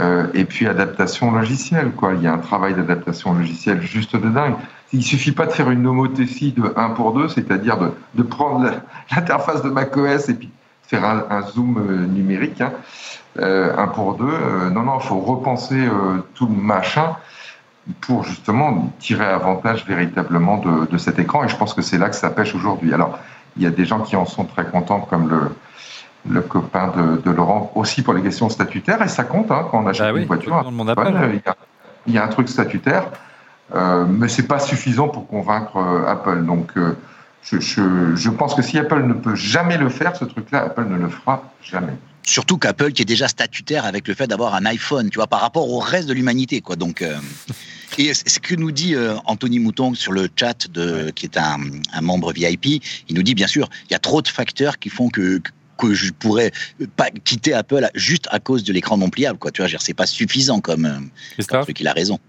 euh, et puis adaptation logicielle. Quoi. Il y a un travail d'adaptation logicielle juste de dingue. Il suffit pas de faire une homothétie de 1 pour 2, c'est-à-dire de, prendre l'interface de macOS et puis faire un, zoom numérique. Hein. Euh, un pour deux. Euh, non, non, il faut repenser euh, tout le machin pour justement tirer avantage véritablement de, de, cet écran. Et je pense que c'est là que ça pêche aujourd'hui. Alors, il y a des gens qui en sont très contents, comme le, le copain de, de, Laurent, aussi pour les questions statutaires. Et ça compte hein, quand on achète bah une voiture. il, y a, il, y a, un truc statutaire, euh, mais c'est pas suffisant pour convaincre Apple. Donc, je, je, je pense que si Apple ne peut jamais le faire, ce truc-là, Apple ne le fera jamais. Surtout qu'Apple qui est déjà statutaire avec le fait d'avoir un iPhone, tu vois, par rapport au reste de l'humanité, quoi. Donc, euh, et ce que nous dit euh, Anthony Mouton sur le chat, de, qui est un, membre VIP, il nous dit bien sûr, il y a trop de facteurs qui font que que je pourrais pas quitter Apple juste à cause de l'écran non pliable, quoi. Tu vois, c'est pas suffisant comme, euh, comme truc. Il a raison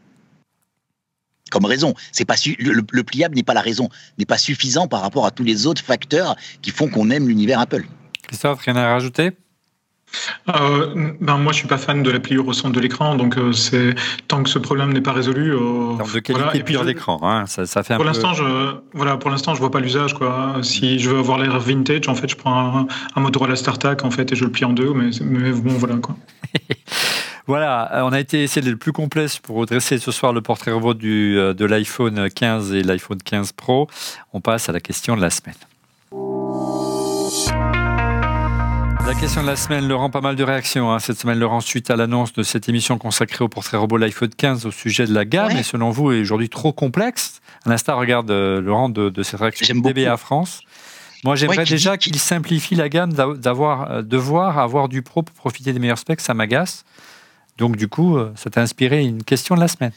comme raison. C'est pas le, le, pliable n'est pas la raison, n'est pas suffisant par rapport à tous les autres facteurs qui font qu'on aime l'univers Apple. Christophe, rien à rajouter? Euh, ben moi, je suis pas fan de la pliure au centre de l'écran, donc euh, c'est tant que ce problème n'est pas résolu. Euh, de qualité voilà. pliure d'écran, hein, ça, ça, fait pour un l'instant, je voilà, pour l'instant, je vois pas l'usage quoi. Si je veux avoir l'air vintage, en fait, je prends un, un Motorola StarTAC en fait et je le plie en deux, mais, mais bon, voilà quoi. Voilà, on a été essayé le plus complet pour redresser ce soir le portrait robot du, de l'iPhone 15 et l'iPhone 15 Pro. On passe à la question de la semaine. La question de la semaine, Laurent, pas mal de réactions hein. cette semaine, Laurent, suite à l'annonce de cette émission consacrée au portrait robot l'iPhone 15 au sujet de la gamme, et selon vous, est aujourd'hui trop complexe? À l'instar, regarde, euh, Laurent, de, cette réaction DBA France. Moi, j'aimerais déjà qu'il simplifie la gamme, d'avoir, euh, devoir avoir du pro pour profiter des meilleurs specs, ça m'agace. Donc, du coup, euh, ça t'a inspiré une question de la semaine.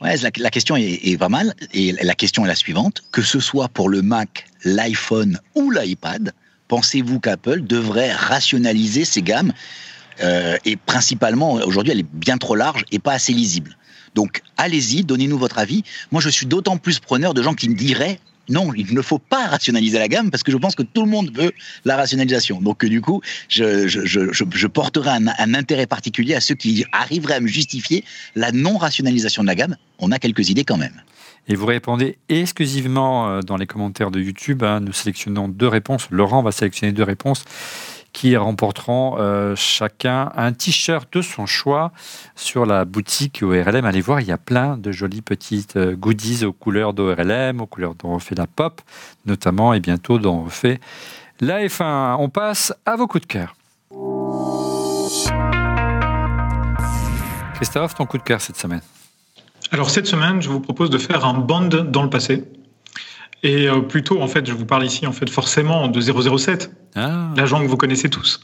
Ouais, la, question est, est, pas mal. Et la question est la suivante. Que ce soit pour le Mac, l'iPhone ou l'iPad, pensez-vous qu'Apple devrait rationaliser ses gammes euh, Et principalement, aujourd'hui, elle est bien trop large et pas assez lisible? Donc, allez-y, donnez-nous votre avis. Moi, je suis d'autant plus preneur de gens qui me diraient non, il ne faut pas rationaliser la gamme parce que je pense que tout le monde veut la rationalisation. Donc, du coup, je, porterai un, un, intérêt particulier à ceux qui arriveraient à me justifier la non-rationalisation de la gamme. On a quelques idées quand même. Et vous répondez exclusivement euh, dans les commentaires de YouTube. Hein. Nous sélectionnons deux réponses. Laurent va sélectionner deux réponses qui remporteront euh, chacun un t-shirt de son choix sur la boutique ORLM. Allez voir, il y a plein de jolies petites euh, goodies aux couleurs d'ORLM, aux couleurs dont on fait la pop, notamment, et bientôt dont on fait la F1. On passe à vos coups de cœur. Christophe, ton coup de cœur cette semaine? Alors cette semaine, je vous propose de faire un bond dans le passé. Et euh, plutôt, en fait, je vous parle ici, en fait, forcément de 007, ah. l'agent que vous connaissez tous.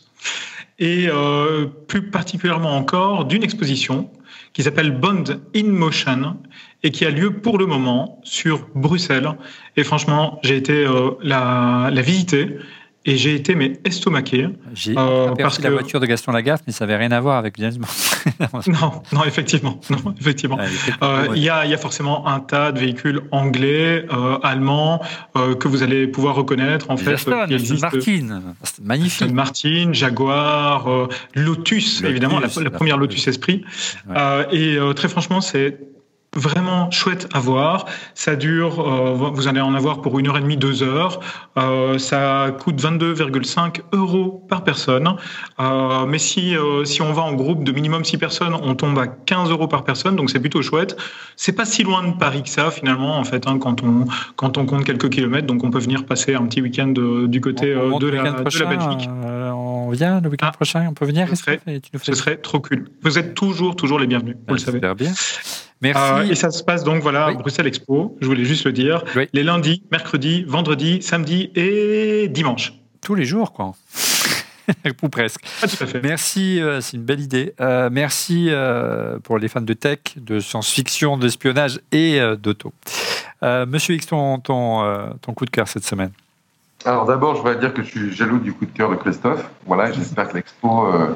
Et euh, plus particulièrement encore d'une exposition qui s'appelle Bond in Motion et qui a lieu pour le moment sur Bruxelles. Et franchement, j'ai été euh, la, la visiter et j'ai été mais estomaqué. J'ai euh, parce la voiture de Gaston Lagaffe, mais ça n'avait rien à voir avec James Bond. non, non, effectivement, non, effectivement. Euh, il y, a, y, a, forcément un tas de véhicules anglais, euh, allemands euh, que vous allez pouvoir reconnaître en fait. Aston, Martin, magnifique. Aston Martin, Jaguar, euh, Lotus, évidemment, la, la, première Lotus Esprit. et très franchement, c'est vraiment chouette à voir. Ça dure, euh, vous allez en avoir pour une heure et demie, deux heures. Euh, ça coûte 22,5 euros par personne. Euh, mais si si on va en groupe de minimum 6 personnes, on tombe à 15 euros par personne, donc c'est plutôt chouette. C'est pas si loin de Paris que ça finalement en fait hein, quand on quand on compte quelques kilomètres, donc on peut venir passer un petit week-end du côté de, la, Belgique. on vient le week-end ah, prochain, on peut venir. Ce serait, ce serait trop cool. Vous êtes toujours toujours les bienvenus, vous le savez. Bien. Merci. Euh, et ça se passe donc voilà à Bruxelles Expo. Je voulais juste le dire. Les lundis, mercredis, vendredis, samedi et dimanche. Tous les jours, quoi. Ou presque. Ah, tout à fait. Merci, euh, c'est une belle idée. Euh, merci pour les fans de tech, de science-fiction, d'espionnage et d'auto. Monsieur X, ton, ton, ton, coup de cœur cette semaine? Alors d'abord, je voudrais dire que je suis jaloux du coup de cœur de Christophe. Voilà, j'espère que l'expo euh,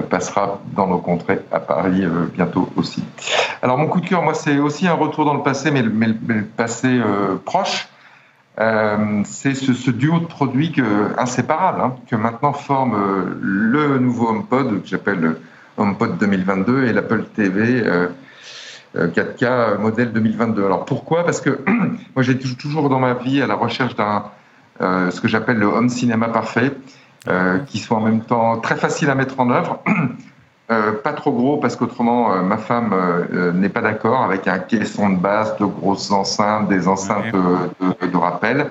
passera dans nos contrées à Paris euh, bientôt aussi. Alors mon coup de cœur, moi, c'est aussi un retour dans le passé, mais, le passé euh, proche. c'est ce, duo de produits que, inséparables hein, que maintenant forme le nouveau HomePod que j'appelle HomePod 2022 et l'Apple TV 4K modèle 2022. Alors pourquoi? Parce que moi j'ai toujours dans ma vie à la recherche d'un ce que j'appelle le home cinéma parfait. Euh, qui soit en même temps très facile à mettre en œuvre, euh, pas trop gros parce qu'autrement euh, ma femme n'est pas d'accord avec un caisson de base, de grosses enceintes, des enceintes de, rappel,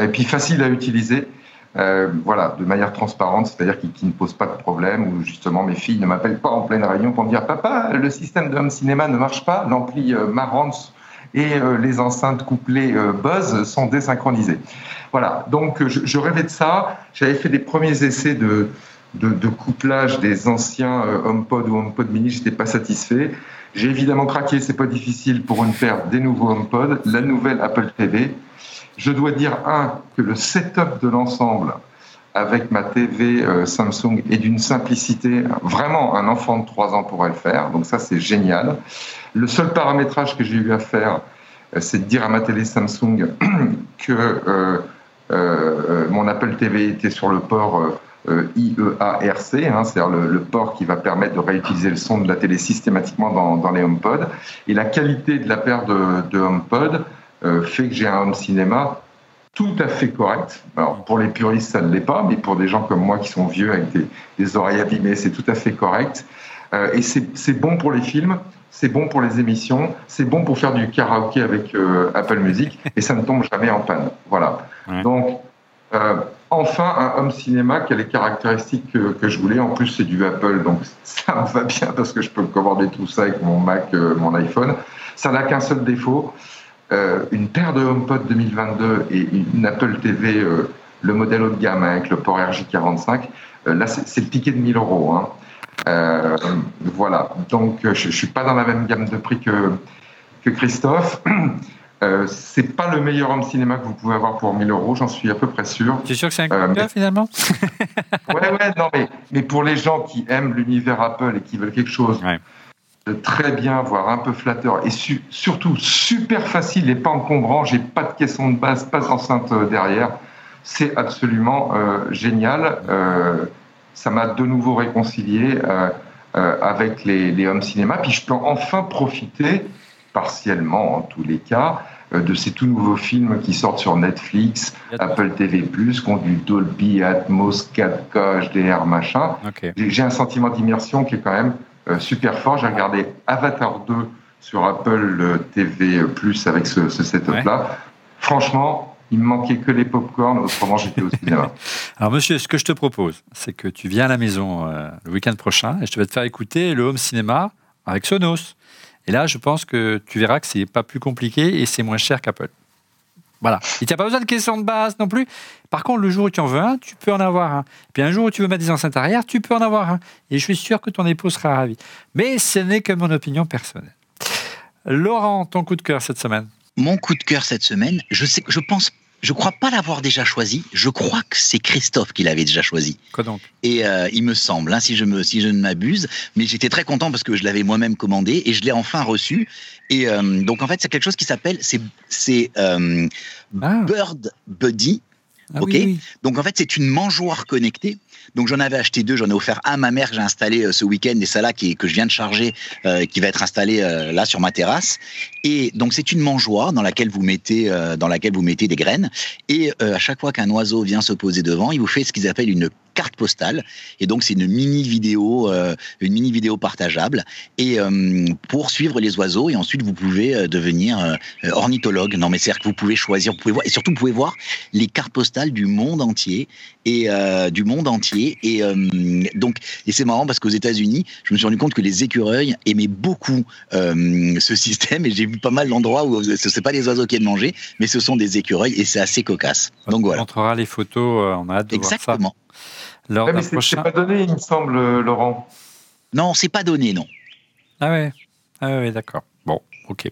et puis facile à utiliser. voilà, de manière transparente, c'est-à-dire qui, ne pose pas de problème, ou justement mes filles ne m'appellent pas en pleine réunion pour me dire Papa, le système de home cinéma ne marche pas, l'ampli Marantz et les enceintes couplées Buzz sont désynchronisées. Voilà, donc je, rêvais de ça. J'avais fait des premiers essais de, de, couplage des anciens euh, HomePod ou HomePod mini, j'étais pas satisfait. J'ai évidemment craqué, c'est pas difficile pour une paire des nouveaux HomePod, la nouvelle Apple TV. Je dois dire, un, que le setup de l'ensemble avec ma TV euh, Samsung est d'une simplicité, vraiment un enfant de 3 ans pourrait le faire, donc ça c'est génial. Le seul paramétrage que j'ai eu à faire, euh, c'est de dire à ma télé Samsung que euh, mon Apple TV était sur le port IEARC, hein, c'est-à-dire le, port qui va permettre de réutiliser le son de la télé systématiquement dans, les HomePod. Et la qualité de la paire de, de HomePod fait que j'ai un home cinéma tout à fait correct. Alors pour les puristes, ça ne l'est pas, mais pour des gens comme moi qui sont vieux avec des, oreilles abîmées, c'est tout à fait correct. Euh, et c'est bon pour les films, c'est bon pour les émissions, c'est bon pour faire du karaoké avec euh, Apple Music, et ça ne tombe jamais en panne. Voilà. Donc, euh, enfin, un home cinéma qui a les caractéristiques que, je voulais. En plus, c'est du Apple, donc ça me va bien parce que je peux commander tout ça avec mon Mac, mon iPhone. Ça n'a qu'un seul défaut. Une paire de HomePod 2022 et une Apple TV, le modèle haut de gamme avec le port RJ45, là, c'est le ticket de 1000 euros. Hein. Euh, voilà, donc euh, je ne suis pas dans la même gamme de prix que, que Christophe. Euh, c'est pas le meilleur homme cinéma que vous pouvez avoir pour 1000 euros, j'en suis à peu près sûr. Tu es sûr que c'est un euh, finalement? Ouais, ouais, non, mais, mais pour les gens qui aiment l'univers Apple et qui veulent quelque chose très bien, voire un peu flatteur, et surtout super facile et pas encombrant, j'ai pas de caisson de base, pas d'enceinte derrière, c'est absolument génial. Ça m'a de nouveau réconcilié euh, euh, avec les, les home cinéma. Puis je peux enfin profiter, partiellement en tous les cas, euh, de ces tout nouveaux films qui sortent sur Netflix, Apple TV+, qui ont du Dolby Atmos 4K HDR machin. J'ai un sentiment d'immersion qui est quand même super fort. J'ai regardé Avatar 2 sur Apple TV+, avec ce, ce setup-là. Franchement, il me manquait que les pop-corn, autrement j'étais au cinéma. Alors monsieur, ce que je te propose, c'est que tu viens à la maison euh, le week-end prochain et je vais te faire écouter le home cinéma avec Sonos. Et là, je pense que tu verras que c'est pas plus compliqué et c'est moins cher qu'Apple. Voilà. Il n'y a pas besoin de question de base non plus. Par contre, le jour où tu en veux un, tu peux en avoir un. Puis un jour où tu veux mettre des enceintes arrière, tu peux en avoir un. Et je suis sûr que ton épouse sera ravie. Mais ce n'est que mon opinion personnelle. Laurent, ton coup de cœur cette semaine? Mon coup de cœur cette semaine, je sais, je pense, je crois pas l'avoir déjà choisi. Je crois que c'est Christophe qui l'avait déjà choisi. Quoi donc? Et euh, il me semble, hein, si je me, si je ne m'abuse, mais j'étais très content parce que je l'avais moi-même commandé et je l'ai enfin reçu. Et euh, donc en fait, c'est quelque chose qui s'appelle, c'est, c'est euh, ah. Bird Buddy. Ah ok? Donc en fait, c'est une mangeoire connectée. Donc j'en avais acheté deux, j'en ai offert un à ma mère que j'ai installé euh, ce week-end et ça là qui, que je viens de charger, euh, qui va être installé euh, là sur ma terrasse. Et donc c'est une mangeoire dans laquelle vous mettez, dans laquelle vous mettez des graines. Et à chaque fois qu'un oiseau vient se poser devant, il vous fait ce qu'ils appellent une carte postale. Et donc c'est une mini vidéo, une mini vidéo partageable. Et pour suivre les oiseaux, et ensuite vous pouvez devenir ornithologue. Non mais c'est-à-dire que vous pouvez choisir, vous pouvez voir, et surtout vous pouvez voir les cartes postales du monde entier et du monde entier et euh, donc, et c'est marrant parce qu'aux États-Unis, je me suis rendu compte que les écureuils aimaient beaucoup euh, ce système. Et j'ai vu pas mal d'endroits où ce n'est pas des oiseaux qui aiment manger, mais ce sont des écureuils et c'est assez cocasse. Donc voilà. On montrera les photos. Euh, on a hâte de Exactement. voir ça. Exactement. c'est pas donné, il me semble, Laurent. Non, c'est pas donné, non. Ah ouais. Ah ouais, d'accord. Bon, ok.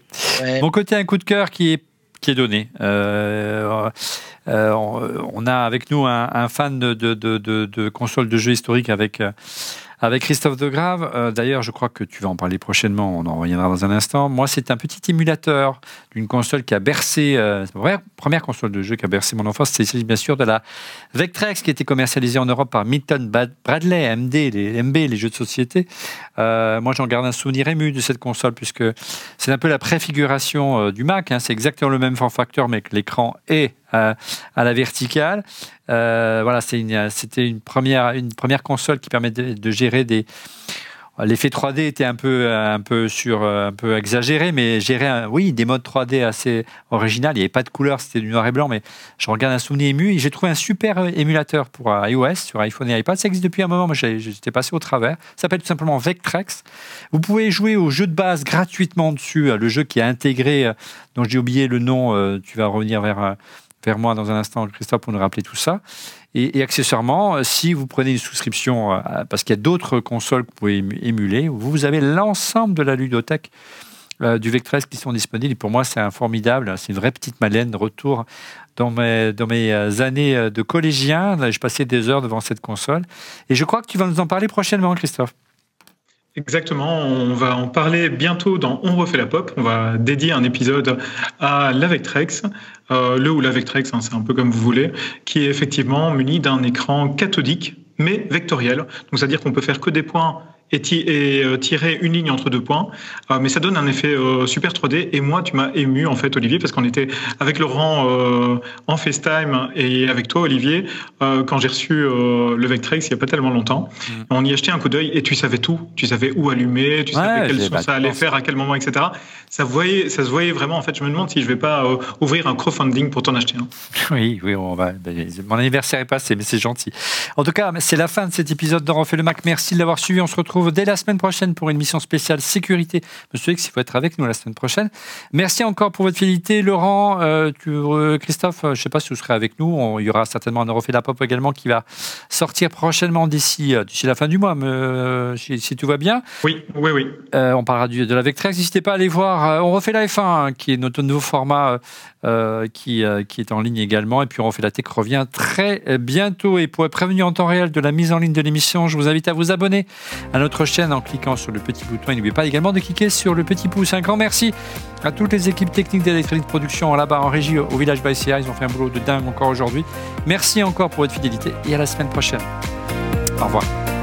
Mon côté, un coup de cœur qui est qui est donné. Euh, euh, on a avec nous un, fan de, de, de, de, consoles de jeux historiques avec euh, avec Christophe Degrave. Euh, d'ailleurs, je crois que tu vas en parler prochainement, on en reviendra dans un instant. Moi, c'est un petit émulateur d'une console qui a bercé, euh, première console de jeu qui a bercé mon enfance, c'est bien sûr de la Vectrex qui était commercialisée en Europe par Milton Bradley, MD, les MB, les jeux de société. Euh, moi, j'en garde un souvenir ému de cette console puisque c'est un peu la préfiguration euh, du Mac. Hein. c'est exactement le même form factor, mais que l'écran est à, la verticale. Euh, voilà, c'était une première, console qui permet de, gérer des. L'effet 3D était un peu, un peu sur, un peu exagéré, mais gérer, oui, des modes 3D assez original. Il n'y avait pas de couleur, c'était du noir et blanc, mais je regarde un souvenir ému j'ai trouvé un super émulateur pour iOS sur iPhone et iPad. Ça existe depuis un moment, moi j'étais passé au travers. Ça s'appelle tout simplement Vectrex. Vous pouvez jouer au jeu de base gratuitement dessus, le jeu qui est intégré, dont j'ai oublié le nom. Euh, tu vas revenir vers vers moi dans un instant, Christophe, pour nous rappeler tout ça. Et, accessoirement, si vous prenez une souscription, euh, parce qu'il y a d'autres consoles que vous pouvez émuler, vous avez l'ensemble de la ludothèque euh, du Vectrex qui sont disponibles. Pour moi, c'est un formidable, c'est une vraie petite Madeleine de retour dans mes, dans mes euh, années de collégien. Je passais des heures devant cette console. Et je crois que tu vas nous en parler prochainement, Christophe. Exactement, on va en parler bientôt dans On refait la pop. On va dédier un épisode à l'Avectrex, euh, le ou l'Avectrex, hein, c'est un peu comme vous voulez, qui est effectivement muni d'un écran cathodique mais vectoriel. Donc c'est-à-dire qu'on peut faire que des points et, euh, tirer une ligne entre deux points. Euh, mais ça donne un effet euh, super 3D. Et moi, tu m'as ému, en fait, Olivier, parce qu'on était avec Laurent en FaceTime et avec toi, Olivier, quand j'ai reçu le Vectrex il n'y a pas tellement longtemps. Mm. On y achetait un coup d'œil et tu savais tout. Tu savais où allumer, tu savais quelle son ça allait faire, à quel moment, etc. Ça, voyait, ça se voyait vraiment. En fait, je me demande si je vais pas ouvrir un crowdfunding pour t'en acheter un. Oui, oui, on va. Ben, mon anniversaire est passé, mais c'est gentil. En tout cas, c'est la fin de cet épisode d'En refait le Mac. Merci de l'avoir suivi. On se retrouve dès la semaine prochaine pour une mission spéciale sécurité. Monsieur X, il faut être avec nous la semaine prochaine. Merci encore pour votre fidélité. Laurent, euh, euh, Christophe, euh, je ne sais pas si vous serez avec nous. il y aura certainement un Eurofait la Pop également qui va sortir prochainement d'ici la fin du mois, si, tout va bien. Oui, oui, oui. on parlera de la Vectrex. N'hésitez pas à aller voir. on refait la F1, hein, qui est notre nouveau format qui, qui est en ligne également. Et puis on refait la Tech revient très bientôt. Et pour être prévenu en temps réel de la mise en ligne de l'émission, je vous invite à vous abonner à notre chaîne en cliquant sur le petit bouton. Et n'oubliez pas également de cliquer sur le petit pouce. Un grand merci à toutes les équipes techniques d'électronique production là-bas en régie au village Baïsia. Ils ont fait un boulot de dingue encore aujourd'hui. Merci encore pour votre fidélité et à la semaine prochaine. Au revoir.